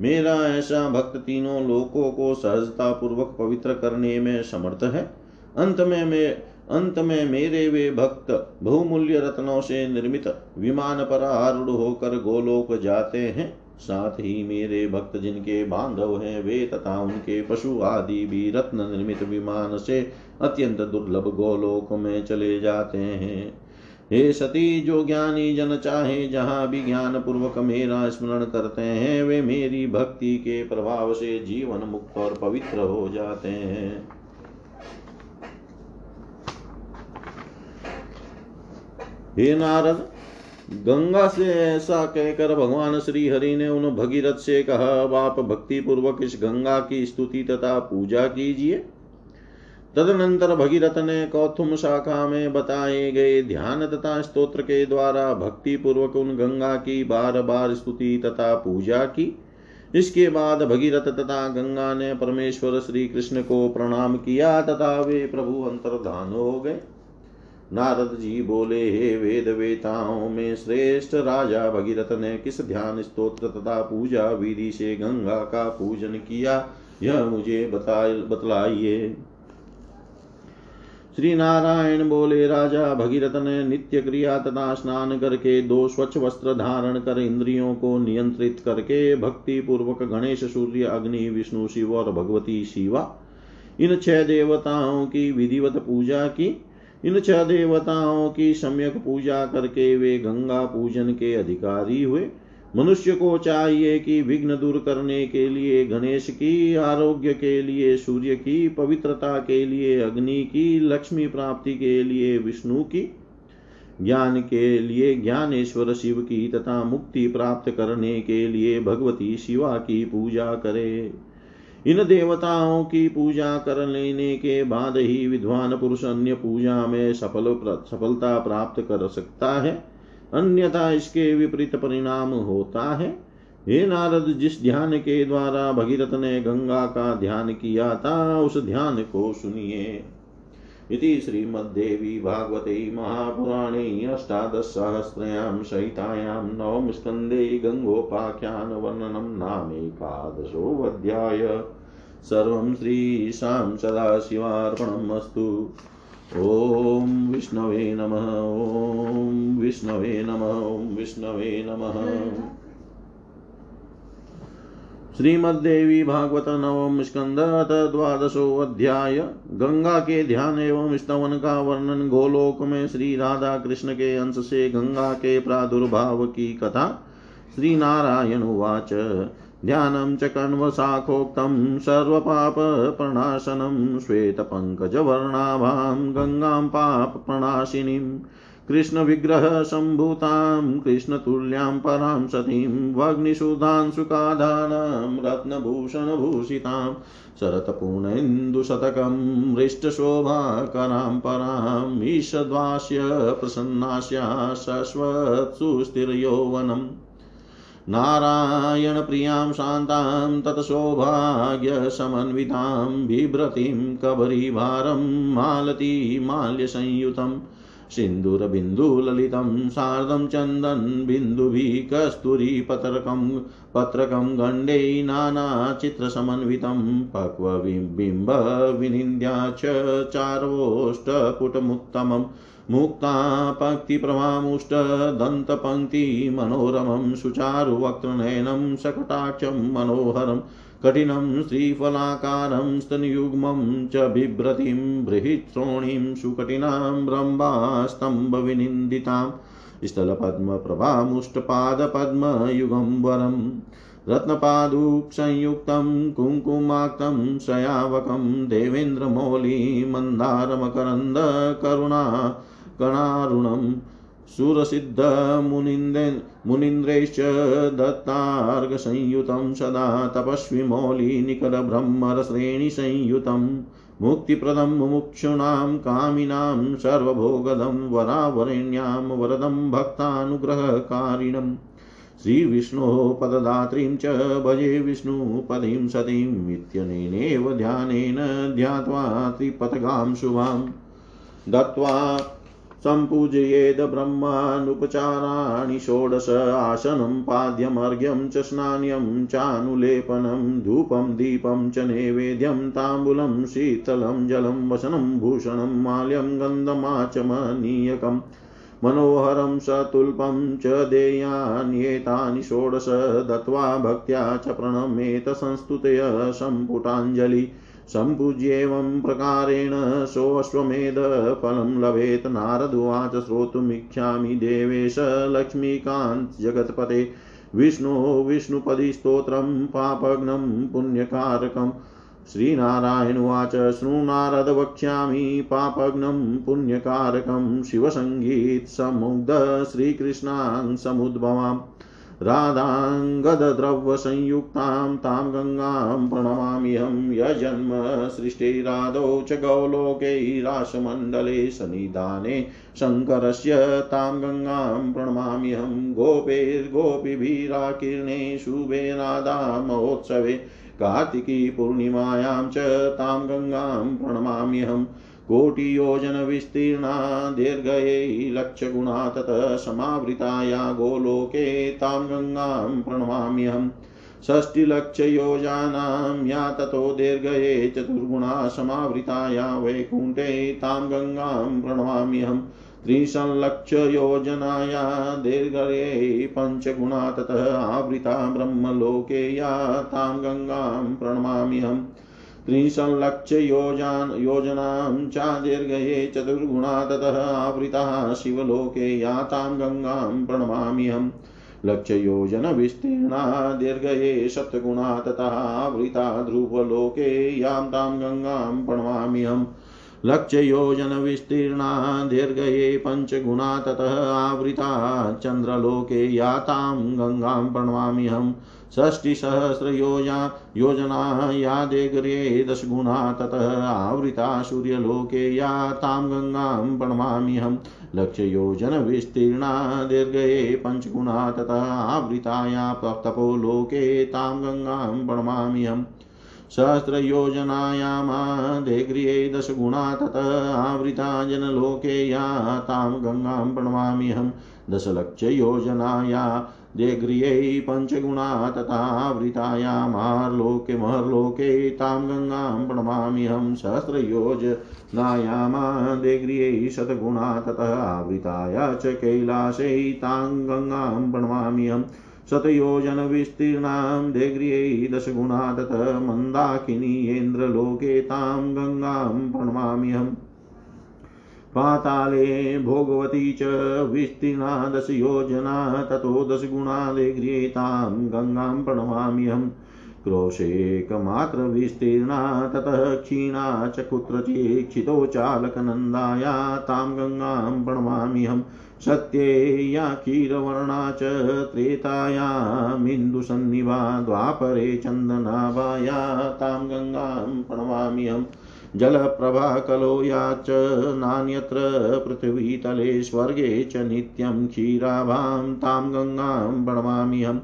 मेरा ऐसा भक्त तीनों लोकों को सहजता पूर्वक पवित्र करने में समर्थ है। अंत में मैं, अंत में मेरे वे भक्त बहुमूल्य रत्नों से निर्मित विमान पर आरूढ़ होकर गोलोक जाते हैं। साथ ही मेरे भक्त जिनके बांधव हैं, वे तथा उनके पशु आदि भी रत्न निर्मित विमान से अत्यंत दुर्लभ गोलोक में चले जाते हैं। हे सती, जो ज्ञानी जन चाहे, जहाँ भी ज्ञान पूर्वक मेरा स्मरण करते हैं, वे मेरी भक्ति के प्रभाव से जीवन मुक्त और पवित्र हो जाते हैं। हे नारद गंगा से ऐसा कहकर भगवान श्री हरि ने उन भगीरथ से कहा अब आप भक्ति पूर्वक इस गंगा की स्तुति तथा पूजा कीजिए। तदनंतर भगीरथ ने कौथुम शाखा में बताए गए ध्यान तथा स्तोत्र के द्वारा भक्ति पूर्वक उन गंगा की बार बार स्तुति तथा पूजा की। इसके बाद भगीरथ तथा गंगा ने परमेश्वर श्री कृष्ण को प्रणाम किया तथा वे प्रभु अंतर्धान हो गए। नारद जी बोले, हे वेद वेताओं में श्रेष्ठ राजा भगीरथ ने किस ध्यान स्तोत्र तथा पूजा विधि से गंगा का पूजन किया? यह मुझे बता बतलाइए। श्री नारायण बोले, राजा भगीरथ ने नित्य क्रिया तथा स्नान करके दो स्वच्छ वस्त्र धारण कर इंद्रियों को नियंत्रित करके भक्ति पूर्वक गणेश, सूर्य, अग्नि, विष्णु, शिव और भगवती शिवा, इन छह देवताओं की विधिवत पूजा की। इन छह देवताओं की सम्यक पूजा करके वे गंगा पूजन के अधिकारी हुए। मनुष्य को चाहिए कि विघ्न दूर करने के लिए, गणेश की आरोग्य के लिए, सूर्य की पवित्रता के लिए, अग्नि की लक्ष्मी प्राप्ति के लिए, विष्णु की ज्ञान के लिए, ज्ञानेश्वर शिव की तथा मुक्ति प्राप्त करने के लिए, भगवती शिवा की पूजा करे। इन देवताओं की पूजा कर लेने के बाद ही विद्वान पुरुष अन्य पूजा में सफल सफलता प्राप्त कर सकता है। अन्यथा इसके विपरीत परिणाम होता है। हे नारद, जिस ध्यान के द्वारा भगीरथ ने गंगा का ध्यान किया था, उस ध्यान को सुनिए। इति श्रीमद्देवी भागवते महापुराणे अष्टादशसहस्रयां सहितायां नवमस्कन्धे गङ्गोपाख्यानवर्णनं नामेकादशोऽध्याय सर्वं श्रीशां सदाशिवार्पणम् अस्तु। ॐ विष्णवे नमः, ॐ विष्णवे नमः, ॐ विष्णवे नमः। श्रीमद्देवी भागवत नवम स्कंद द्वादशो अध्याय। गंगा के ध्यान एवं स्तवन का वर्णन गोलोक में श्री राधा कृष्ण के अंश से गंगा के प्रादुर्भाव की कथा श्री नारायण उवाच। ध्यानं च कण्वशाखोक्तं सर्वपापप्रणाशनं श्वेतपङ्कजवर्णाभां गङ्गां पापप्रणाशिनीम् कृष्णविग्रहसम्भूतां कृष्णतुल्यां परां सतीं वग्निशुधांशुकाधानां रत्नभूषणभूषितां, शरतपूर्णेन्दुशतकं, हृष्टशोभाकरां पराम् ईषद्वास्य प्रसन्नास्या शश्वत्सुस्थिरयौवनम् नारायणप्रियाँ शान्तां, तत्सौभाग्यसमन्वितां, बिभ्रतीं कबरीभारं, मालती माल्यसंयुतम्। सिन्दूरबिन्दुललितं शारदं चन्दनबिन्दुभिः कस्तूरीपत्रकं पत्रकं गण्डे नानाचित्रसमन्वितं पक्वबिम्बविनिन्द्या च चार्वोष्टपुटमुत्तमम् मुक्ता पङ्क्तिप्रभामुष्टदन्तपङ्क्तिमनोरमं सुचारुवक्त्रनयनं सकटाक्षं मनोहरम् कठिनं श्रीफलाकारं स्तनयुग्मं च बिभ्रतीं बृहित्श्रोणीं सुकठिनां रम्भास्तम्भविनिन्दितां स्थलपद्मप्रभामुष्टपादपद्मयुगं वरं रत्नपादुक्संयुक्तं कुङ्कुमाक्तं शयावकं देवेन्द्रमौलिमन्दारमकरन्दकरुणा कणारुणं सुरसिद्धमुनीन्द्रैश्च दत्तार्घसंयुतं सदा तपस्वी मौलिनिकरब्रह्मरश्रेणिसंयुतं मुक्तिप्रदं मुमुक्षूणां कामिनां सर्वभोगदं वरावरेण्यां वरदं भक्तानुग्रहकारिणम् श्रीविष्णोः पददात्रीं च भजे विष्णुपदीं सतीं इत्यनेनैव ध्यानेन ध्यात्वा त्रिपथगां शुभां दत्त्वा सम्पूजयेद ब्रह्मानुपचाराणि षोडश आसनं पाद्यमर्घ्यं च स्नान्यं चानुलेपनं धूपं दीपं च नैवेद्यं ताम्बूलं शीतलं जलं वसनं भूषणं माल्यं गन्धमाचमनीयकम् मनोहरं सतुल्पं च देयान्येतानि षोडश दत्त्वा भक्त्या च प्रणमेत संस्तुतय सम्पुटाञ्जलि सम्पूज्येवं प्रकारेण सोऽश्वमेधफलं लभेत्। नारदुवाच श्रोतुमिच्छामि देवेश लक्ष्मीकान्त जगत्पते। विष्णो विष्णुपदिस्तोत्रं पापघ्नं पुण्यकारकम् श्रीनारायणुवाच शृणुनारद वक्ष्यामि पापघ्नं पुण्यकारकं। शिवसङ्गीतसमुग्ध श्रीकृष्णां समुद्भवाम्। राधाङ्गदद्रव्यसंयुक्तां तां गङ्गां प्रणमाम्यहं यजन्म सृष्टिरादौ च गौलोकैराशमण्डले सन्निधाने शङ्करस्य तां गङ्गां प्रणमाम्यहं गोपैर्गोपिभिराकीर्णे शुभे राधा महोत्सवे कार्तिकी पूर्णिमायां च तां गङ्गां कोटियोजनविस्तीर्णा दीर्घयै लक्षगुणा ततः समावृताया गोलोके तां गङ्गां प्रणमाम्यहम् षष्टिलक्षयोजानां या ततो दीर्घये चतुर्गुणा समावृताया वैकुण्ठे तां गङ्गां प्रणमाम्यहम् त्रिसंलक्षयोजनाया दीर्घये पञ्चगुणा ततः आवृता ब्रह्मलोके या तां गङ्गां प्रणमाम्यहम् त्रिसंलक्षयोजान योजनां च दीर्घये चतुर्गुणा ततः आवृता शिवलोके या तां गङ्गां प्रणमाम्यहम् लक्षयोजनविस्तीर्णा दीर्घये सप्तगुणा ततः आवृता ध्रुवलोके यां तां गङ्गां प्रणमाम्यहम् लक्ष्ययोजनविस्तीर्णा दीर्घये पञ्चगुणा ततः आवृता चन्द्रलोके या तां गङ्गां प्रणमाम्यहम् षष्टिसहस्रयोजा योजना या देग्रे दशगुणा ततः आवृता सूर्यलोके या तां गङ्गां प्रणमाम्यहम् लक्ष्ययोजनविस्तीर्णा दीर्घये पञ्चगुणा ततः आवृताया तपोलोके तां गङ्गां प्रणमाम्यहम् सहस्रयोजनायामादेग्र्ये दशगुणा ततः आवृता जनलोके या तां गङ्गां प्रणमाम्यहं। दशलक्षयोजनाया देग्र्यै पञ्चगुणा तथावृतायामार्लोके महर्लोके तां गङ्गां प्रणमाम्यहं सहस्रयोजनायामादेग्र्यै शतगुणा ततः आवृताया च कैलासै तां गङ्गां प्रणमाम्यहम् शतयोजनविस्तीर्णां। देग्र्यै दशगुणा ततः मन्दाकिनीयेन्द्रलोके तां गङ्गां प्रणमाम्यहम् पाताले भोगवती च विस्तीर्णा दशयोजना ततो दशगुणा देग्र्ये तां गङ्गां प्रणमाम्यहम् क्रोशेकमात्रविस्तीर्णा ततः क्षीणा च कुत्रचिक्षितो चालकनन्दाया तां गङ्गां प्रणमाम्यहम् सत्ये या क्षीरवर्णा च त्रेतायामिन्दुसन्निभा द्वापरे चन्दनाभाया तां गङ्गां प्रणमाम्यहम् जलप्रभा कलो या च नान्यत्र पृथ्वीतले स्वर्गे च नित्यं क्षीराभां तां गङ्गां प्रणमाम्यहम्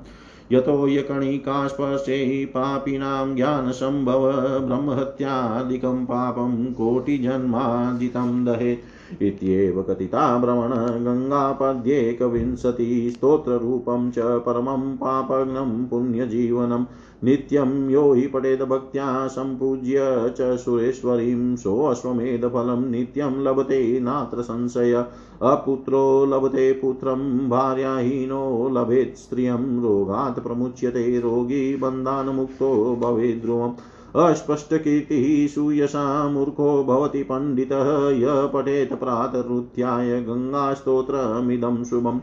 यतो यकणिकास्पर्शे पापिनां ज्ञानसम्भव ब्रह्महत्यादिकं पापं कोटिजन्मादितं दहेत् इत्येव कथिता भ्रमण गङ्गापद्येकविंशति स्तोत्ररूपं च परमं पापग्नं पुण्यजीवनं। नित्यं यो हि पठेद भक्त्या सम्पूज्य च सुरेश्वरीं सोऽश्वमेधफलं नित्यं लभते नात्र संशय। अपुत्रो लभते पुत्रं भार्याहीनो लभेत् स्त्रियं रोगात् प्रमुच्यते रोगी बन्धान्मुक्तो भवेत् ध्रुवम्। अस्पष्टकीर्तिः सूयसा मूर्खो भवति पण्डितः य पठेत् प्रातरुत्थाय गङ्गास्तोत्रमिदं शुभम्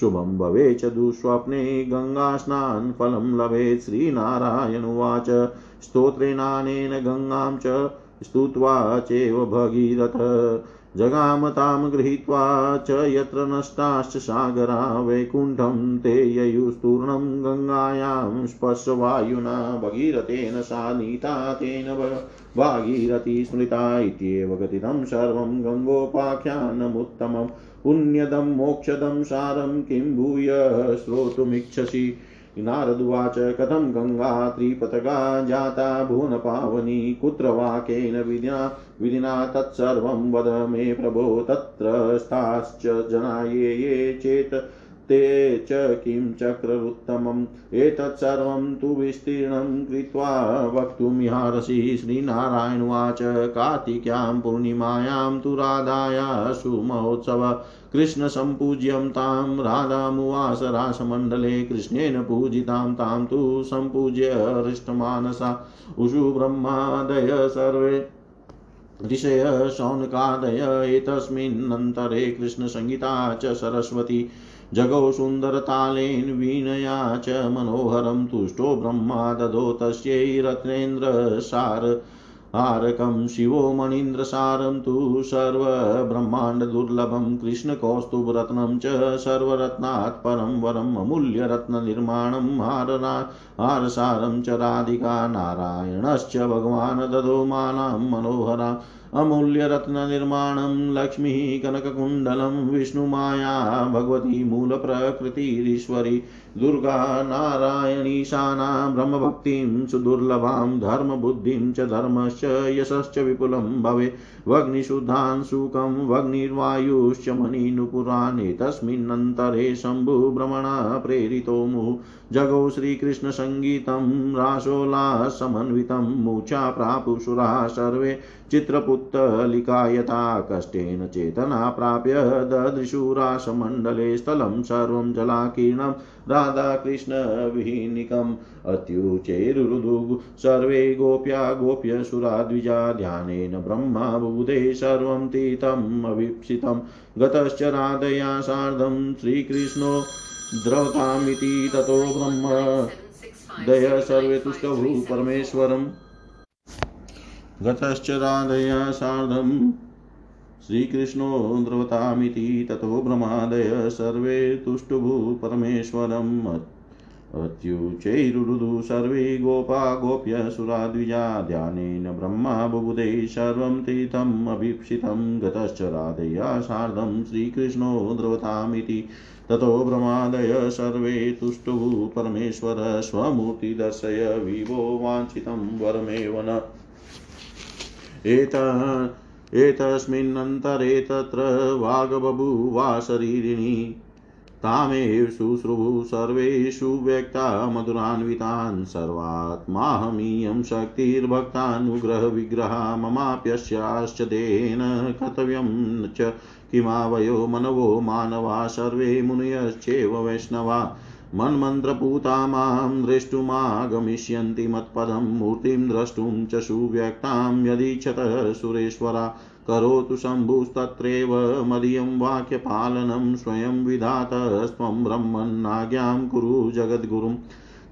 शुभं भवे च दुःस्वप्ने गङ्गास्नान् फलं लभेत् श्रीनारायण उवाच। स्तोत्रेणानेन गङ्गां च स्तुत्वा चैव भगीरथ। जगाम तां गृहीत्वा च यत्र नष्टाश्च सागरा वैकुण्ठं ते ययुस्तूर्णं गङ्गायां स्पर्शवायुना भगीरथेन सा नीता तेन भागीरथी स्मृता इत्येव कथितं सर्वं गङ्गोपाख्यानमुत्तमं पुण्यदं मोक्षदं सारं किं भूय श्रोतुमिच्छसि। नारदुवाच कथं गङ्गा त्रिपतगा जाता भुवनपावनी कुत्र वाक्येन विधिना विधिना तत्सर्वं वद मे प्रभो तत्र स्थाश्च जना ये ये चेत् ते च किं चक्ररुत्तमम् एतत् सर्वं तु विस्तीर्णं कृत्वा वक्तुमिहारसि श्रीनारायणवाच कार्तिक्यां पूर्णिमायां तु राधाया सुमहोत्सव। कृष्णसम्पूज्यं तां राधामुवास रासमण्डले कृष्णेन पूजितां तां तु सम्पूज्य हृष्टमानसा। उषु ब्रह्मादय सर्वे ऋषय शौनकादय एतस्मिन्नन्तरे कृष्णसंहिता च सरस्वती। जगौ सुन्दरतालेन वीणया च मनोहरं तुष्टो ब्रह्मा ददो तस्यै रत्नेन्द्रसार। हारकं शिवो मणीन्द्रसारं तु सर्वब्रह्माण्डदुर्लभं कृष्णकौस्तुभरत्नं च सर्वरत्नात् परं वरम् अमूल्यरत्ननिर्माणं हारना हारसारं च राधिका नारायणश्च भगवान् ददो मानां मनोहरा। अमूल्यरत्ननिर्माणं लक्ष्मीः कनककुण्डलं विष्णुमाया भगवती मूलप्रकृतिरीश्वरी दुर्गा नारायणीशाना ब्रह्मभक्तिं सुदुर्लभां धर्मबुद्धिं च धर्मश्च यशश्च विपुलं भवे। वग्निशुद्धान् सुखं वग्निर्वायुश्च मणिनुपुराणेतस्मिन्नन्तरे शम्भुभ्रमणा प्रेरितो मुहुः जगौ श्रीकृष्णसङ्गीतं रासोल्लासमन्वितं, मूचा प्रापुषुरा सर्वे। चित्रपुत्तलिका यथा कष्टेन चेतना प्राप्य ददृशुरासमण्डले स्थलं सर्वं जलाकीर्णं राधाकृष्णविहीनिकम् अत्युचैरुरुदु सर्वे गोप्या गोप्यसुराद्विजा ध्यानेन ब्रह्मा बुधे सर्वं तीतम् अवीप्सितं गतश्च राधया सार्धं श्रीकृष्णो द्रवतामिति ततो ब्रह्म। दय सर्वे तुष्टभू परमेश्वरम्। गतश्च राधया सार्धं श्रीकृष्णो द्रवतामिति ततो ब्रह्मादय सर्वे तुष्टुभु परमेश्वरम् सर्वे गोपा गोप्य सुराद्विजा ध्यानेन ब्रह्मा बुबुधे सर्वं तीर्थम् अभीप्सितं गतश्च राधया सार्धं श्रीकृष्णो द्रवतामिति ततो ब्रह्मादय सर्वे तुष्टुः परमेश्वर स्वमूर्तिदर्शय विभो वाञ्छितं वरमेव न। एत एतस्मिन्नन्तरे तत्र वाग्बभूवा शरीरिणी। तामेव शुश्रुभु सर्वेषु व्यक्ता, मधुरान्वितान्, सर्वात्माहमीयं शक्तिर्भक्तानुग्रहविग्रहा ममाप्यस्याश्च देहेन कर्तव्यं च किमावयो मनवो मानवा, सर्वे मुनयश्चैव वैष्णवा। मन्मन्त्रपूता माँ द्रष्टुमागमिष्यन्ति मत्पदं मूर्तिं द्रष्टुं च सुव्यक्तां यदीक्षत सुरेश्वरा। करोतु शम्भुस्तत्रैव मदीयं वाक्यपालनं स्वयं विधातस्त्वं ब्रह्मन्नाज्ञां कुरु जगद्गुरुं।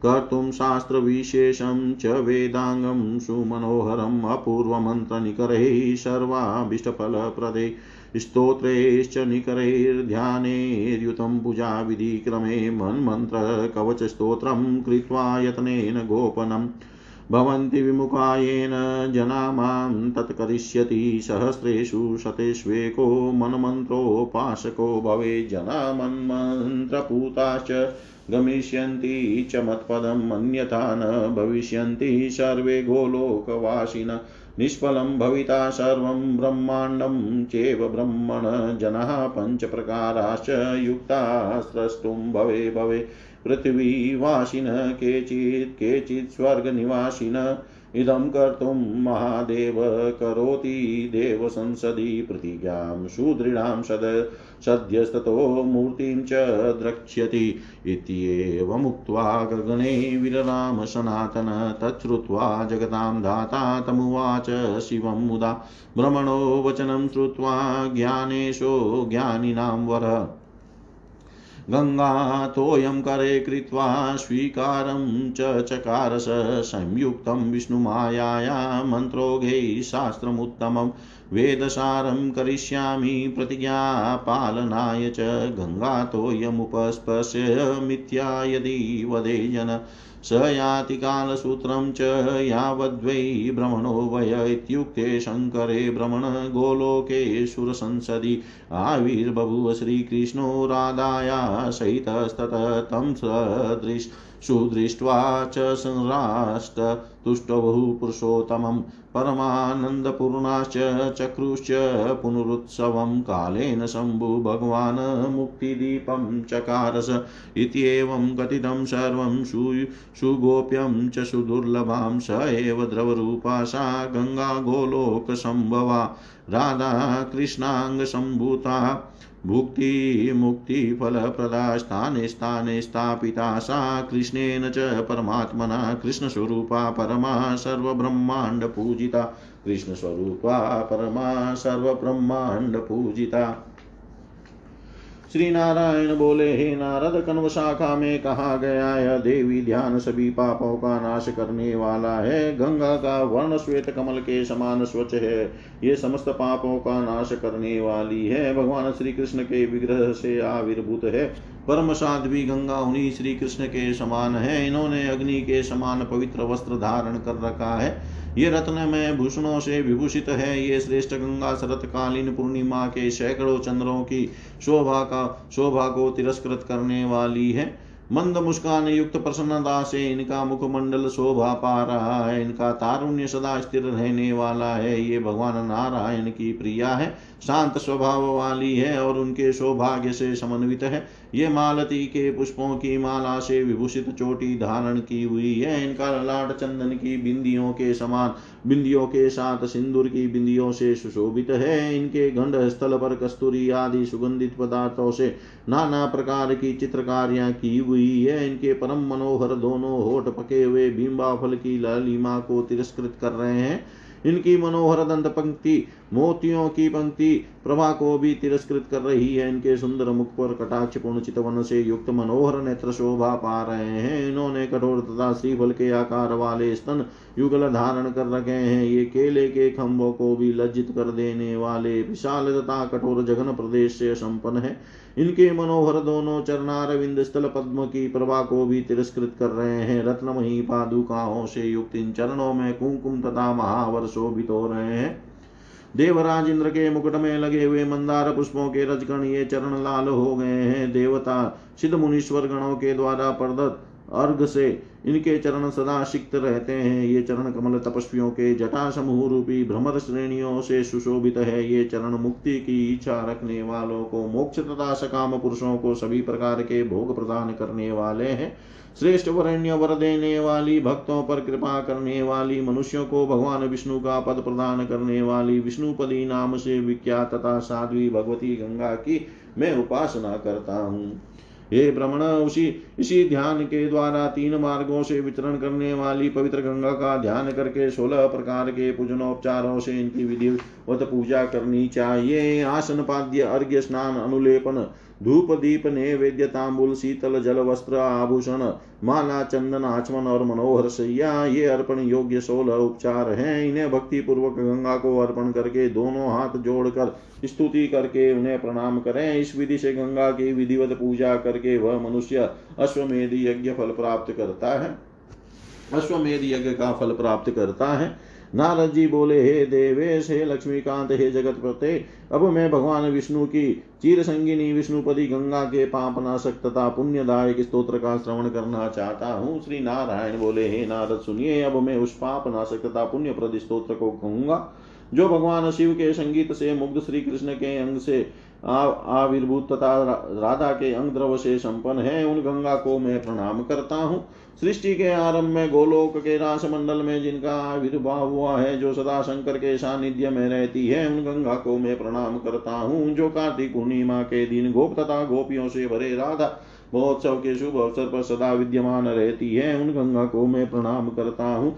कर्तुं शास्त्रविशेषं च वेदाङ्गं सुमनोहरम् अपूर्वमन्त्रनिकरैः सर्वाभीष्टफलप्रदे। स्तोत्रैश्च निकरैर्ध्यानैर्युतं पूजाविधिक्रमे मन्मन्त्रकवचस्तोत्रं कृत्वा यत्नेन गोपनम् भवन्ति विमुखायेन जना माँ तत्करिष्यति सहस्रेषु शतेष्वेको मन्मन्त्रोपासको भवे जना मन्मन्त्रपूताश्च गमिष्यन्ति च मत्पदम् अन्यथा न भविष्यन्ति सर्वे गोलोकवासिन। निष्फलं भविता सर्वं ब्रह्माण्डं चेव ब्रह्मण जनः पञ्चप्रकाराश्च युक्ता स्रष्टुं भवे भवे पृथिवीवासिन केचित् केचित् स्वर्गनिवासिन इदं कर्तुं महादेव, करोति देवसंसदि प्रतिज्ञां सुदृढां सद सद्यस्ततो मूर्तिं च द्रक्ष्यति। इत्येवमुक्त्वा गगने विरराम सनातन, तच्छ्रुत्वा जगतां धाता तमुवाच शिवं मुदा भ्रमणो वचनं श्रुत्वा ज्ञानेशो ज्ञानिनां वरः। गङ्गातोऽयं करे कृत्वा स्वीकारं च चकारस संयुक्तं विष्णुमायाया मन्त्रोघै शास्त्रमुत्तमं वेदसारं करिष्यामि प्रतिज्ञापालनाय च गङ्गातोऽयमुपस्पश्य मिथ्या यदि वदे जन स याति कालसूत्रं च यावद्वै भ्रमणो वय इत्युक्ते शङ्करे भ्रमण सुरसंसदि आविर्बभुव श्रीकृष्णो राधाया सहितस्ततः तं सदृश सुदृष्ट्वा च परमानन्दपूर्णाश्च चक्रुश्च पुनरुत्सवं कालेन शम्भु मुक्तिदीपं चकारस इत्येवं कथितं सर्वं सुगोप्यं च सुदुर्लभां स एव द्रवरूपा सा गङ्गा गोलोकसम्भवा राधा कृष्णाङ्गसम्भूता भुक्तिमुक्तिफलप्रदा स्थाने स्थाने स्थापिता सा कृष्णेन च परमात्मना कृष्णस्वरूपा परमा सर्वब्रह्माण्डपूजिता कृष्णस्वरूपा परमा सर्वब्रह्माण्डपूजिता श्री नारायण बोले, हे नारद, कण्व शाखा में कहा गया यह देवी ध्यान सभी पापों का नाश करने वाला है। गंगा का वर्ण श्वेत कमल के समान स्वच्छ है। ये समस्त पापों का नाश करने वाली है। भगवान श्री कृष्ण के विग्रह से आविर्भूत है। परम साध्वी गंगा उन्हीं श्री कृष्ण के समान है। इन्होंने अग्नि के समान पवित्र वस्त्र धारण कर रखा है। ये रत्न में भूषणों से विभूषित है ये श्रेष्ठ गंगा शरतकालीन पूर्णिमा के सैकड़ों चंद्रों की शोभा का, शोभा को तिरस्कृत करने वाली है। मंद मुस्कान युक्त प्रसन्नता से इनका मुखमंडल शोभा पा रहा है। इनका तारुण्य सदा स्थिर रहने वाला है। ये भगवान नारायण की प्रिया है। शांत स्वभाव वाली है और उनके सौभाग्य से समन्वित है। ये मालती के पुष्पों की माला से विभूषित चोटी धारण की हुई है। इनका ललाट चंदन की बिंदियों के समान, बिंदियों के साथ सिंदूर की बिंदियों से सुशोभित है। इनके गंड स्थल पर कस्तूरी आदि सुगंधित पदार्थों से नाना प्रकार की चित्रकारियाँ की हुई है। इनके परम मनोहर दोनों होठ पके हुए भीम्बा फल की लालिमा को तिरस्कृत कर रहे हैं। इनकी मनोहर दंत पंक्ति मोतियों की पंक्ति प्रभा को भी तिरस्कृत कर रही है। इनके सुंदर मुख पर कटाक्ष पूर्ण चितवन से युक्त मनोहर नेत्र शोभा पा रहे हैं। इन्होंने कठोर तथा श्रीफल के आकार वाले स्तन युगल धारण कर रखे हैं। ये केले के खम्भों को भी लज्जित कर देने वाले विशाल तथा कठोर जघन प्रदेश से संपन्न है। इनके मनोहर दोनों चरणार विंद स्थल पद्म की प्रभा को भी तिरस्कृत कर रहे हैं। रत्नमयी पादुकाओं से युक्त इन चरणों में कुंकुम तथा महावर शोभित हो रहे हैं। देवराज इंद्र के मुकुट में लगे हुए मंदार पुष्पों के रजगण ये चरण लाल हो गए हैं। देवता सिद्ध मुनीश्वर गणों के द्वारा प्रदत्त अर्घ से इनके चरण सदा सिक्त रहते हैं। ये चरण कमल तपस्वियों के जटा समूह रूपी भ्रमर श्रेणियों से सुशोभित है। ये चरण मुक्ति की इच्छा रखने वालों को मोक्ष तथा सकाम पुरुषों को सभी प्रकार के भोग प्रदान करने वाले हैं। श्रेष्ठ वरण्य वर देने वाली, भक्तों पर कृपा करने वाली, मनुष्यों को भगवान विष्णु का पद प्रदान करने वाली, विष्णुपदी नाम से विख्यात तथा साध्वी भगवती गंगा की मैं उपासना करता हूँ। हे भ्रमण उसी, इसी ध्यान के द्वारा तीन मार्गों से वितरण करने वाली पवित्र गंगा का ध्यान करके सोलह प्रकार के पूजनोपचारों से इनकी विधिवत पूजा करनी चाहिए। आसन, पाद्य, अर्घ्य, स्नान, अनुलेपन धूप दीप नैवेद्य तांबुल शीतल जल वस्त्र आभूषण, माला, चंदन, आचमन और मनोहर सैया, ये अर्पण योग्य सोलह उपचार हैं। इन्हें भक्ति पूर्वक गंगा को अर्पण करके दोनों हाथ जोड़कर स्तुति करके उन्हें प्रणाम करें। इस विधि से गंगा की विधिवत पूजा करके वह मनुष्य अश्वमेध यज्ञ फल प्राप्त करता है। अश्वमेध यज्ञ का फल प्राप्त करता है। नारद जी बोले, हे देवेश, हे लक्ष्मीकांत, हे जगत प्रते अब मैं भगवान विष्णु की चीर संगिनी विष्णुपति गंगा के पाप नाशक तथा पुण्यदायक स्त्रोत्र का श्रवण करना चाहता हूँ। श्री नारायण बोले, हे नारद, सुनिए, अब मैं उस पाप नाशक तथा पुण्य प्रद स्त्रोत्र को कहूँगा, जो भगवान शिव के संगीत से मुग्ध श्री कृष्ण के अंग से आविर्भूत तथा राधा के अंग द्रव से संपन्न है, उन गंगा को मैं प्रणाम करता हूँ। सृष्टि के आरंभ में गोलोक के रास मंडल में जिनका आविर्भाव हुआ है, जो सदा शंकर के सानिध्य में रहती है, उन गंगा को मैं प्रणाम करता हूँ। जो कार्तिक पूर्णिमा के दिन गोप तथा गोपियों से भरे राधा महोत्सव के शुभ अवसर पर सदा विद्यमान रहती है, उन गंगा को मैं प्रणाम करता हूँ।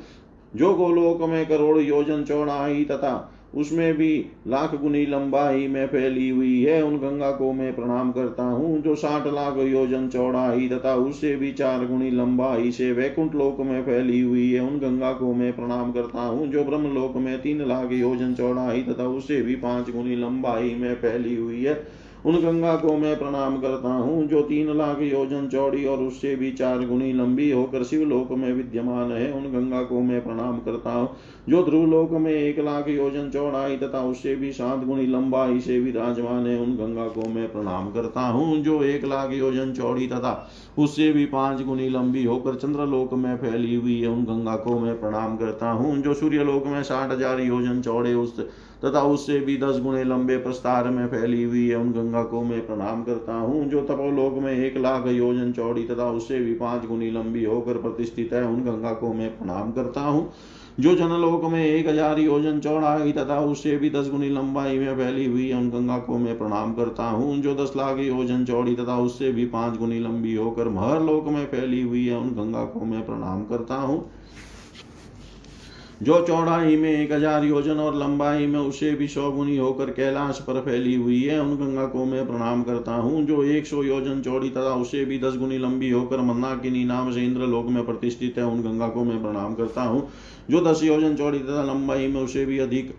जो गोलोक में करोड़ योजन चौड़ाई तथा उसमें भी लाख गुनी लंबाई में फैली हुई है। उन गंगा को मैं प्रणाम करता हूँ, जो साठ लाख योजन चौड़ाई तथा उससे भी चार गुनी लंबाई से वैकुंठ लोक में फैली हुई है। उन गंगा को मैं प्रणाम करता हूँ, जो ब्रह्म लोक में तीन लाख योजन चौड़ाई तथा उससे भी पाँच गुनी लंबाई में फैली हुई है। उन गंगा को मैं प्रणाम करता हूँ, जो तीन लाख योजन चौड़ी और उससे भी चार गुणी लंबी होकर शिवलोक में विद्यमान है, उन गंगा को मैं प्रणाम करता हूँ, जो ध्रुव लोक में एक लाख योजन चौड़ाई तथा उससे भी सात गुनी लंबाई से विराजमान है, उन गंगा को मैं प्रणाम करता हूँ, जो एक लाख योजन चौड़ी तथा उससे भी पाँच गुणी लंबी होकर चंद्रलोक में फैली हुई है, उन गंगा को मैं प्रणाम करता हूँ, जो सूर्यलोक में साठ हज़ार योजन चौड़े उस तथा उससे भी दस गुणे लंबे प्रस्तार में फैली हुई है। उन गंगा को मैं प्रणाम करता हूँ, जो तपोलोक में एक लाख योजन चौड़ी तथा उससे भी पाँच गुणी लंबी होकर प्रतिष्ठित है। उन गंगा को मैं प्रणाम करता हूँ, जो जनलोक में एक हज़ार योजन चौड़ाई तथा उससे भी दस गुनी लंबाई में फैली हुई उन गंगा को मैं प्रणाम करता हूँ, जो दस लाख योजन चौड़ी तथा उससे भी पाँच गुनी लंबी होकर महर लोक में फैली हुई है। उन गंगा को मैं प्रणाम करता हूँ। जो चौड़ाई में एक हज़ार योजन और लंबाई में उसे भी सौ होकर कैलाश पर फैली हुई है, उन गंगा को मैं प्रणाम करता हूँ। जो एक सौ योजन चौड़ी तथा उसे भी दस गुनी लंबी होकर मंदाकिनी नाम से इंद्र लोक में प्रतिष्ठित है, उन गंगा को मैं प्रणाम करता हूँ। जो दस योजन चौड़ी तथा लंबाई में उसे भी अधिक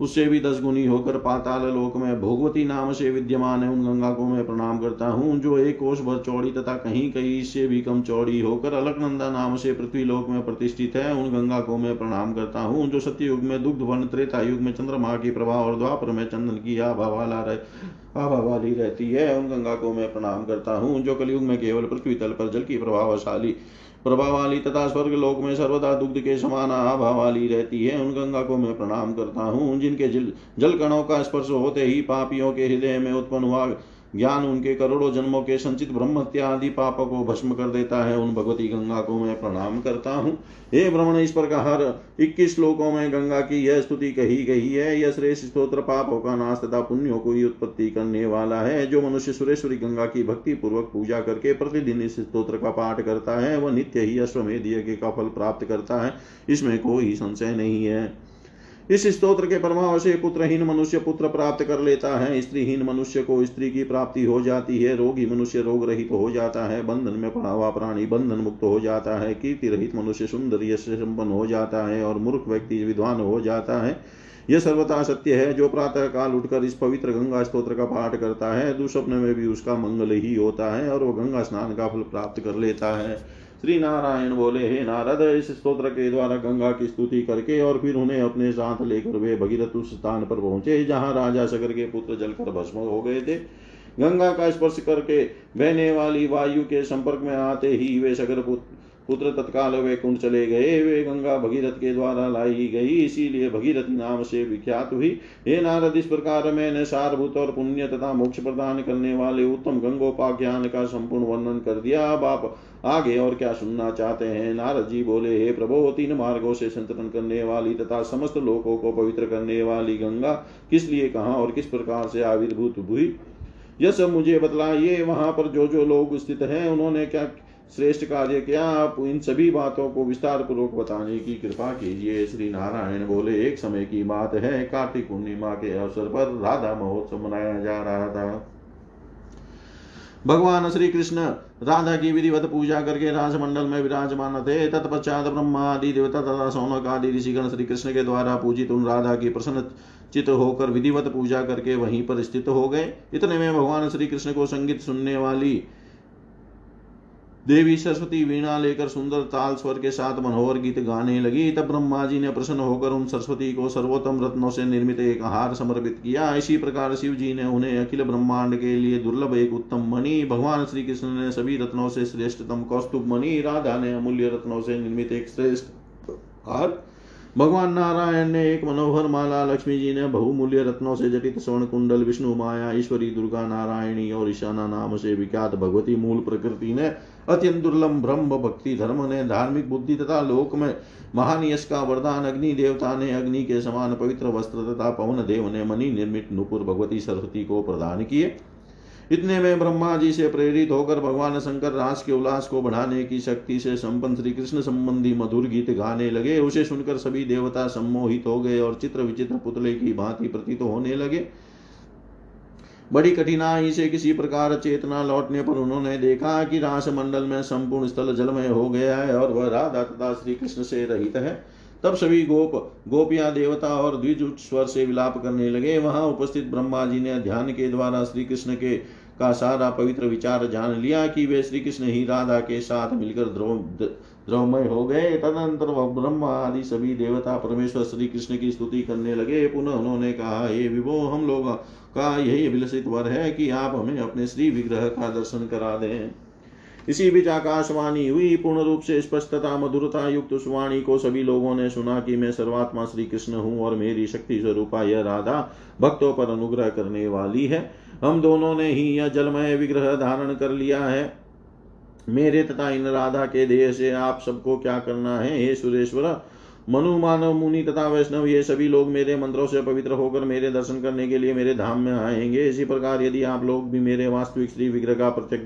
उससे भी दस गुनी होकर पाताल लोक में भोगवती नाम से विद्यमान है। उन गंगा को मैं प्रणाम करता हूँ। जो एक कोष भर चौड़ी तथा कहीं कहीं इससे भी कम चौड़ी होकर अलकनंदा नाम से पृथ्वी लोक में प्रतिष्ठित है, उन गंगा को मैं प्रणाम करता हूँ। जो सत्य युग में दुग्ध, वन, त्रेता युग में चंद्रमा की प्रभाव और द्वापर में चंदन की आभा वाला रह। आभा वाली रहती है। उन गंगा को मैं प्रणाम करता हूँ, जो कलयुग में केवल पृथ्वी तल पर जल की प्रभावशाली प्रभाव वाली तथा स्वर्ग लोक में सर्वदा दुग्ध के समान आभा वाली रहती है। उन गंगा को मैं प्रणाम करता हूँ, जिनके जल जल कणों का स्पर्श होते ही पापियों के हृदय में उत्पन्न हुआ ज्ञान उनके करोड़ों जन्मों के संचित ब्रह्म आदि पापों को भस्म कर देता है। उन भगवती गंगा को मैं प्रणाम करता हूँ। हे भ्रमण इस प्रकार इक्कीस श्लोकों में गंगा की यह स्तुति कही गई है, यह श्रेष्ठ स्त्रोत्र पापों का नाश तथा पुण्यों को उत्पत्ति करने वाला है। जो मनुष्य सुरेश्वरी गंगा की भक्ति पूर्वक पूजा करके प्रतिदिन इस स्त्रोत्र का पाठ करता है, वह नित्य ही अश्वमेध यज्ञ का फल प्राप्त करता है। इसमें कोई संशय नहीं है। इस स्तोत्र के प्रभाव से पुत्रहीन मनुष्य पुत्र प्राप्त कर लेता है। स्त्रीहीन मनुष्य को स्त्री की प्राप्ति हो जाती है। रोगी मनुष्य रोग रहित हो जाता है। बंधन में पड़ा हुआ प्राणी बंधन मुक्त हो जाता है। कीर्ति रहित मनुष्य सुंदर यश संपन्न हो जाता है और मूर्ख व्यक्ति विद्वान हो जाता है। यह सर्वथा सत्य है। जो प्रातः काल उठकर इस पवित्र गंगा स्त्रोत्र का पाठ करता है, दुस्वप्न में भी उसका मंगल ही होता है और वह गंगा स्नान का फल प्राप्त कर लेता है। श्री नारायण बोले, हे नारद, इस स्त्रोत्र के द्वारा गंगा की स्तुति करके और फिर उन्हें अपने साथ लेकर वे भगीरथ उस स्थान पर पहुँचे, जहाँ राजा सगर के पुत्र जलकर भस्म हो गए थे। गंगा का स्पर्श करके बहने वाली वायु के संपर्क में आते ही वे सगर पुत्र तत्काल वे कुंड चले गए। वे गंगा भगीरथ के द्वारा लाई गई, इसीलिए भगीरथ नाम से विख्यात हुई। हे नारद, इस प्रकार मैंने सारभूत और पुण्य तथा मोक्ष प्रदान करने वाले उत्तम गंगोपाख्यान का संपूर्ण वर्णन कर दिया। अब आप आगे और क्या सुनना चाहते हैं? नारद जी बोले, हे प्रभो, तीन मार्गों से संतरण करने वाली तथा समस्त लोगों को पवित्र करने वाली गंगा किस लिए, कहा और किस प्रकार से आविर्भूत हुई? यह सब मुझे बतलाइए। वहाँ पर जो जो लोग स्थित हैं, उन्होंने क्या श्रेष्ठ कार्य किया? आप इन सभी बातों को विस्तार पूर्वक बताने की कृपा कीजिए। श्री नारायण बोले, एक समय की बात है। कार्तिक पूर्णिमा के अवसर पर राधा महोत्सव मनाया जा रहा था। भगवान श्री कृष्ण राधा की विधिवत पूजा करके राजमंडल में विराजमान थे। तत्पश्चात ब्रह्मा आदि देवता तथा सोनक आदि ऋषिगण श्री कृष्ण के द्वारा पूजित उन राधा की प्रसन्न चित होकर विधिवत पूजा करके वहीं पर स्थित हो गए। इतने में भगवान श्री कृष्ण को संगीत सुनने वाली देवी सरस्वती वीणा लेकर सुंदर ताल स्वर के साथ मनोहर गीत गाने लगी, तब ब्रह्मा जी ने प्रसन्न होकर उन सरस्वती को सर्वोत्तम रत्नों से निर्मित एक हार समर्पित किया। इसी प्रकार शिव जी ने उन्हें अखिल ब्रह्मांड के लिए दुर्लभ एक उत्तम मणि, भगवान श्री कृष्ण ने सभी रत्नों से श्रेष्ठतम कौस्तुभ मणि, राधा ने अमूल्य रत्नों से निर्मित एक श्रेष्ठ हार भगवान नारायण ने एक मनोहर माला लक्ष्मी जी ने बहुमूल्य रत्नों से जटित स्वर्ण कुंडल, विष्णु माया, ईश्वरी, दुर्गा नारायणी और ईशाना नाम से विख्यात भगवती मूल प्रकृति ने अत्यंत दुर्लभ ब्रह्म भक्ति धर्म ने, धार्मिक बुद्धि तथा लोक में महान यश का वरदान अग्नि देवता ने, अग्नि के समान पवित्र वस्त्र तथा पवन देव ने मणि निर्मित नुपुर भगवती सरस्वती को प्रदान किए। इतने में ब्रह्मा जी से प्रेरित होकर भगवान शंकर रास के उल्लास को बढ़ाने की शक्ति से संपन्न श्री कृष्ण संबंधी मधुर गीत गाने लगे। उसे सुनकर सभी देवता सम्मोहित हो गए और चित्र विचित्र पुतले की भांति प्रतीत होने लगे। बड़ी कठिनाई से किसी प्रकार चेतना लौटने पर उन्होंने देखा कि रास मंडल में संपूर्ण स्थल जलमय हो गया है और वह राधा तथा श्री कृष्ण से रहित है। तब सभी गोप, गोपियाँ, देवता और द्विज उच्च स्वर से विलाप करने लगे। वहाँ उपस्थित ब्रह्मा जी ने ध्यान के द्वारा श्री कृष्ण के का सारा पवित्र विचार जान लिया कि वे श्री कृष्ण ही राधा के साथ मिलकर द्रवमय हो गए। तदनंतर वह ब्रह्मा आदि सभी देवता परमेश्वर श्री कृष्ण की स्तुति करने लगे। पुनः उन्होंने कहा, हे विभो, हम लोग का यही अभिलषित वर है कि आप हमें अपने श्री विग्रह का दर्शन करा दें। इसी बीच आकाशवाणी हुई पूर्ण रूप से स्पष्टता मधुरता युक्त उस वाणी को सभी लोगों ने सुना कि मैं सर्वात्मा श्री कृष्ण हूँ और मेरी शक्ति स्वरूपा यह राधा भक्तों पर अनुग्रह करने वाली है। हम दोनों ने ही यह जलमय विग्रह धारण कर लिया है। मेरे तथा इन राधा के देह से आप सबको क्या करना है? हे सुरेश्वर, मनु, मानव, मुनि तथा वैष्णव, ये सभी लोग मेरे मंत्रों से पवित्र होकर मेरे दर्शन करने के लिए मेरे धाम में आएँगे। इसी प्रकार यदि आप लोग भी मेरे वास्तविक श्री विग्रह का प्रत्यक्ष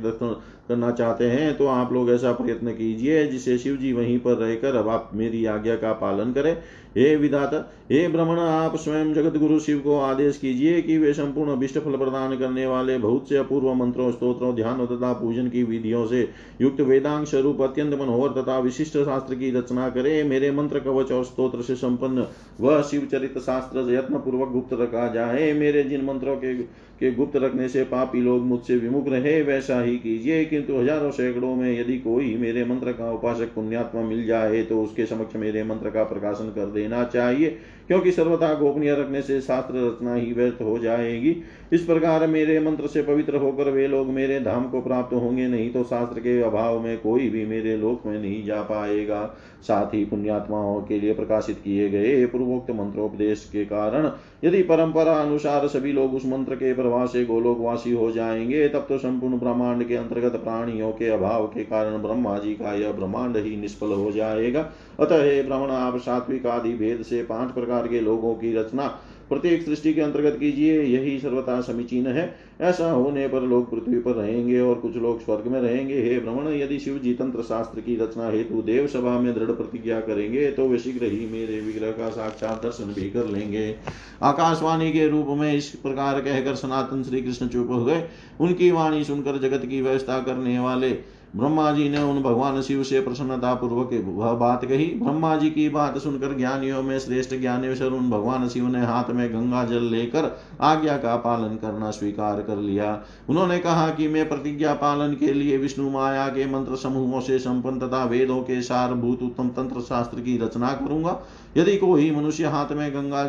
करना चाहते हैं तो आप लोग ऐसा प्रयत्न कीजिए, जिसे शिव जी वहीं पर रहकर अब आप मेरी आज्ञा का पालन करें। हे विधाता, हे ब्रह्मण, आप स्वयं जगत गुरु शिव को आदेश कीजिए कि वे संपूर्ण अभिष्ट फल प्रदान करने वाले बहुत से अपूर्व मंत्रों स्त्रोत्रों ध्यान तथा पूजन की विधियों से युक्त वेदांग स्वरूप अत्यंत मनोहर तथा विशिष्ट शास्त्र की रचना करे। मेरे मंत्र, कवच और स्त्रोत्र से संपन्न वह शिव चरित शास्त्र यत्न पूर्वक गुप्त रखा जाए। मेरे जिन मंत्रों के के गुप्त रखने से पापी लोग मुझसे विमुख रहे, वैसा ही कीजिए, किंतु हज़ारों सैकड़ों में यदि कोई मेरे मंत्र का उपासक पुण्यात्मा मिल जाए तो उसके समक्ष मेरे मंत्र का प्रकाशन कर देना चाहिए। क्योंकि सर्वथा गोपनीय रखने से शास्त्र रचना ही व्यर्थ हो जाएगी। इस प्रकार मेरे मंत्र से पवित्र होकर वे लोग मेरे धाम को प्राप्त होंगे, नहीं तो शास्त्र के अभाव में कोई भी मेरे लोक में नहीं जा पाएगा। साथ ही पुण्यात्माओं के लिए प्रकाशित किए गए पूर्वोक्त मंत्रोपदेश के कारण यदि परंपरा अनुसार सभी लोग उस मंत्र के प्रभाव से गोलोकवासी हो जाएँगे, तब तो संपूर्ण ब्रह्मांड के अंतर्गत प्राणियों के अभाव के कारण ब्रह्मा जी का यह ब्रह्मांड ही निष्फल हो जाएगा। अतः ब्राह्मण, आप सात्विक आदि भेद से पाँच प्रकार के लोगों की रचना। प्रत्येक सृष्टि के अंतर्गत कीजिए, यही सर्वथा समीचीन है। ऐसा होने पर लोग पृथ्वी पर रहेंगे और कुछ लोग स्वर्ग में रहेंगे। हे भ्रमण, यदि शिव जी तंत्र शास्त्र की रचना हेतु देव सभा में दृढ़ प्रतिज्ञा करेंगे तो वे शीघ्र ही मेरे विग्रह का साक्षात दर्शन भी कर लेंगे। आकाशवाणी के रूप में इस प्रकार कहकर सनातन श्री कृष्ण चुप हो गए। उनकी वाणी सुनकर जगत की व्यवस्था करने वाले ब्रह्मा जी ने उन भगवान शिव से प्रसन्नता पूर्वक वह बात कही। ब्रह्मा जी की बात सुनकर ज्ञानियों में श्रेष्ठ ज्ञानेश्वर उन भगवान शिव ने हाथ में गंगा जल लेकर आज्ञा का पालन करना स्वीकार कर लिया। उन्होंने कहा कि मैं प्रतिज्ञा पालन के लिए विष्णु माया के मंत्र समूहों से संपन्न तथा वेदों के सारभूत उत्तम तंत्र शास्त्र की रचना करूँगा। यदि कोई मनुष्य हाथ में गंगा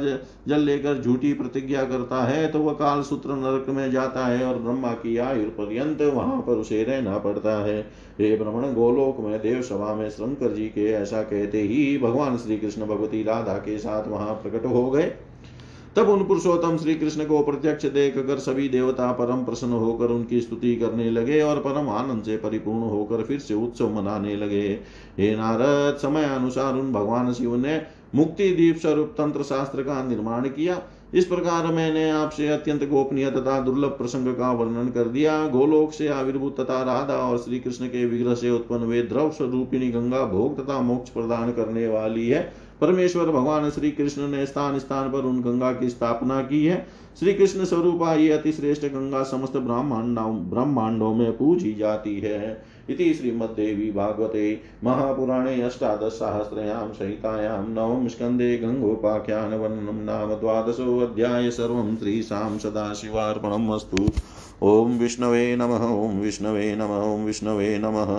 जल लेकर झूठी प्रतिज्ञा करता है तो वह काल सूत्र नरक में जाता है और ब्रह्मा की आयु पर्यंत वहाँ पर उसे रहना पड़ता है। हे भ्रमण गोलोक में देव सभा में शंकर जी के ऐसा कहते ही भगवान श्री कृष्ण भगवती राधा के साथ वहाँ प्रकट हो गए। तब उन पुरुषोत्तम श्री कृष्ण को प्रत्यक्ष देख कर सभी देवता परम प्रसन्न होकर उनकी स्तुति करने लगे और परम आनंद से परिपूर्ण होकर फिर से उत्सव मनाने लगे। हे नारद, समय अनुसार उन भगवान शिव ने मुक्ति दीप स्वरूप तंत्र शास्त्र का निर्माण किया। इस प्रकार मैंने आपसे अत्यंत गोपनीय तथा दुर्लभ प्रसंग का वर्णन कर दिया। गोलोक से आविर्भूत तथा राधा और श्री कृष्ण के विग्रह से उत्पन्न वे द्रव स्वरूपिणी गंगा भोग तथा मोक्ष प्रदान करने वाली है। परमेश्वर भगवान श्री कृष्ण ने स्थान स्थान पर उन गंगा की स्थापना की है। श्री कृष्ण स्वरूपा ये अति श्रेष्ठ गंगा समस्त ब्रह्मांडों में पूजी जाती है। इति श्रीमद्देवी भागवते महापुराणे अष्टादशसहस्रयां संहितायां नवम स्कन्दे गङ्गोपाख्यानवर्णनं नाम द्वादशोऽध्याय सर्वं श्रीशां सदाशिवार्पणम् अस्तु ॐ विष्णवे नमः, ॐ विष्णवे नमः, ॐ विष्णवे नमः।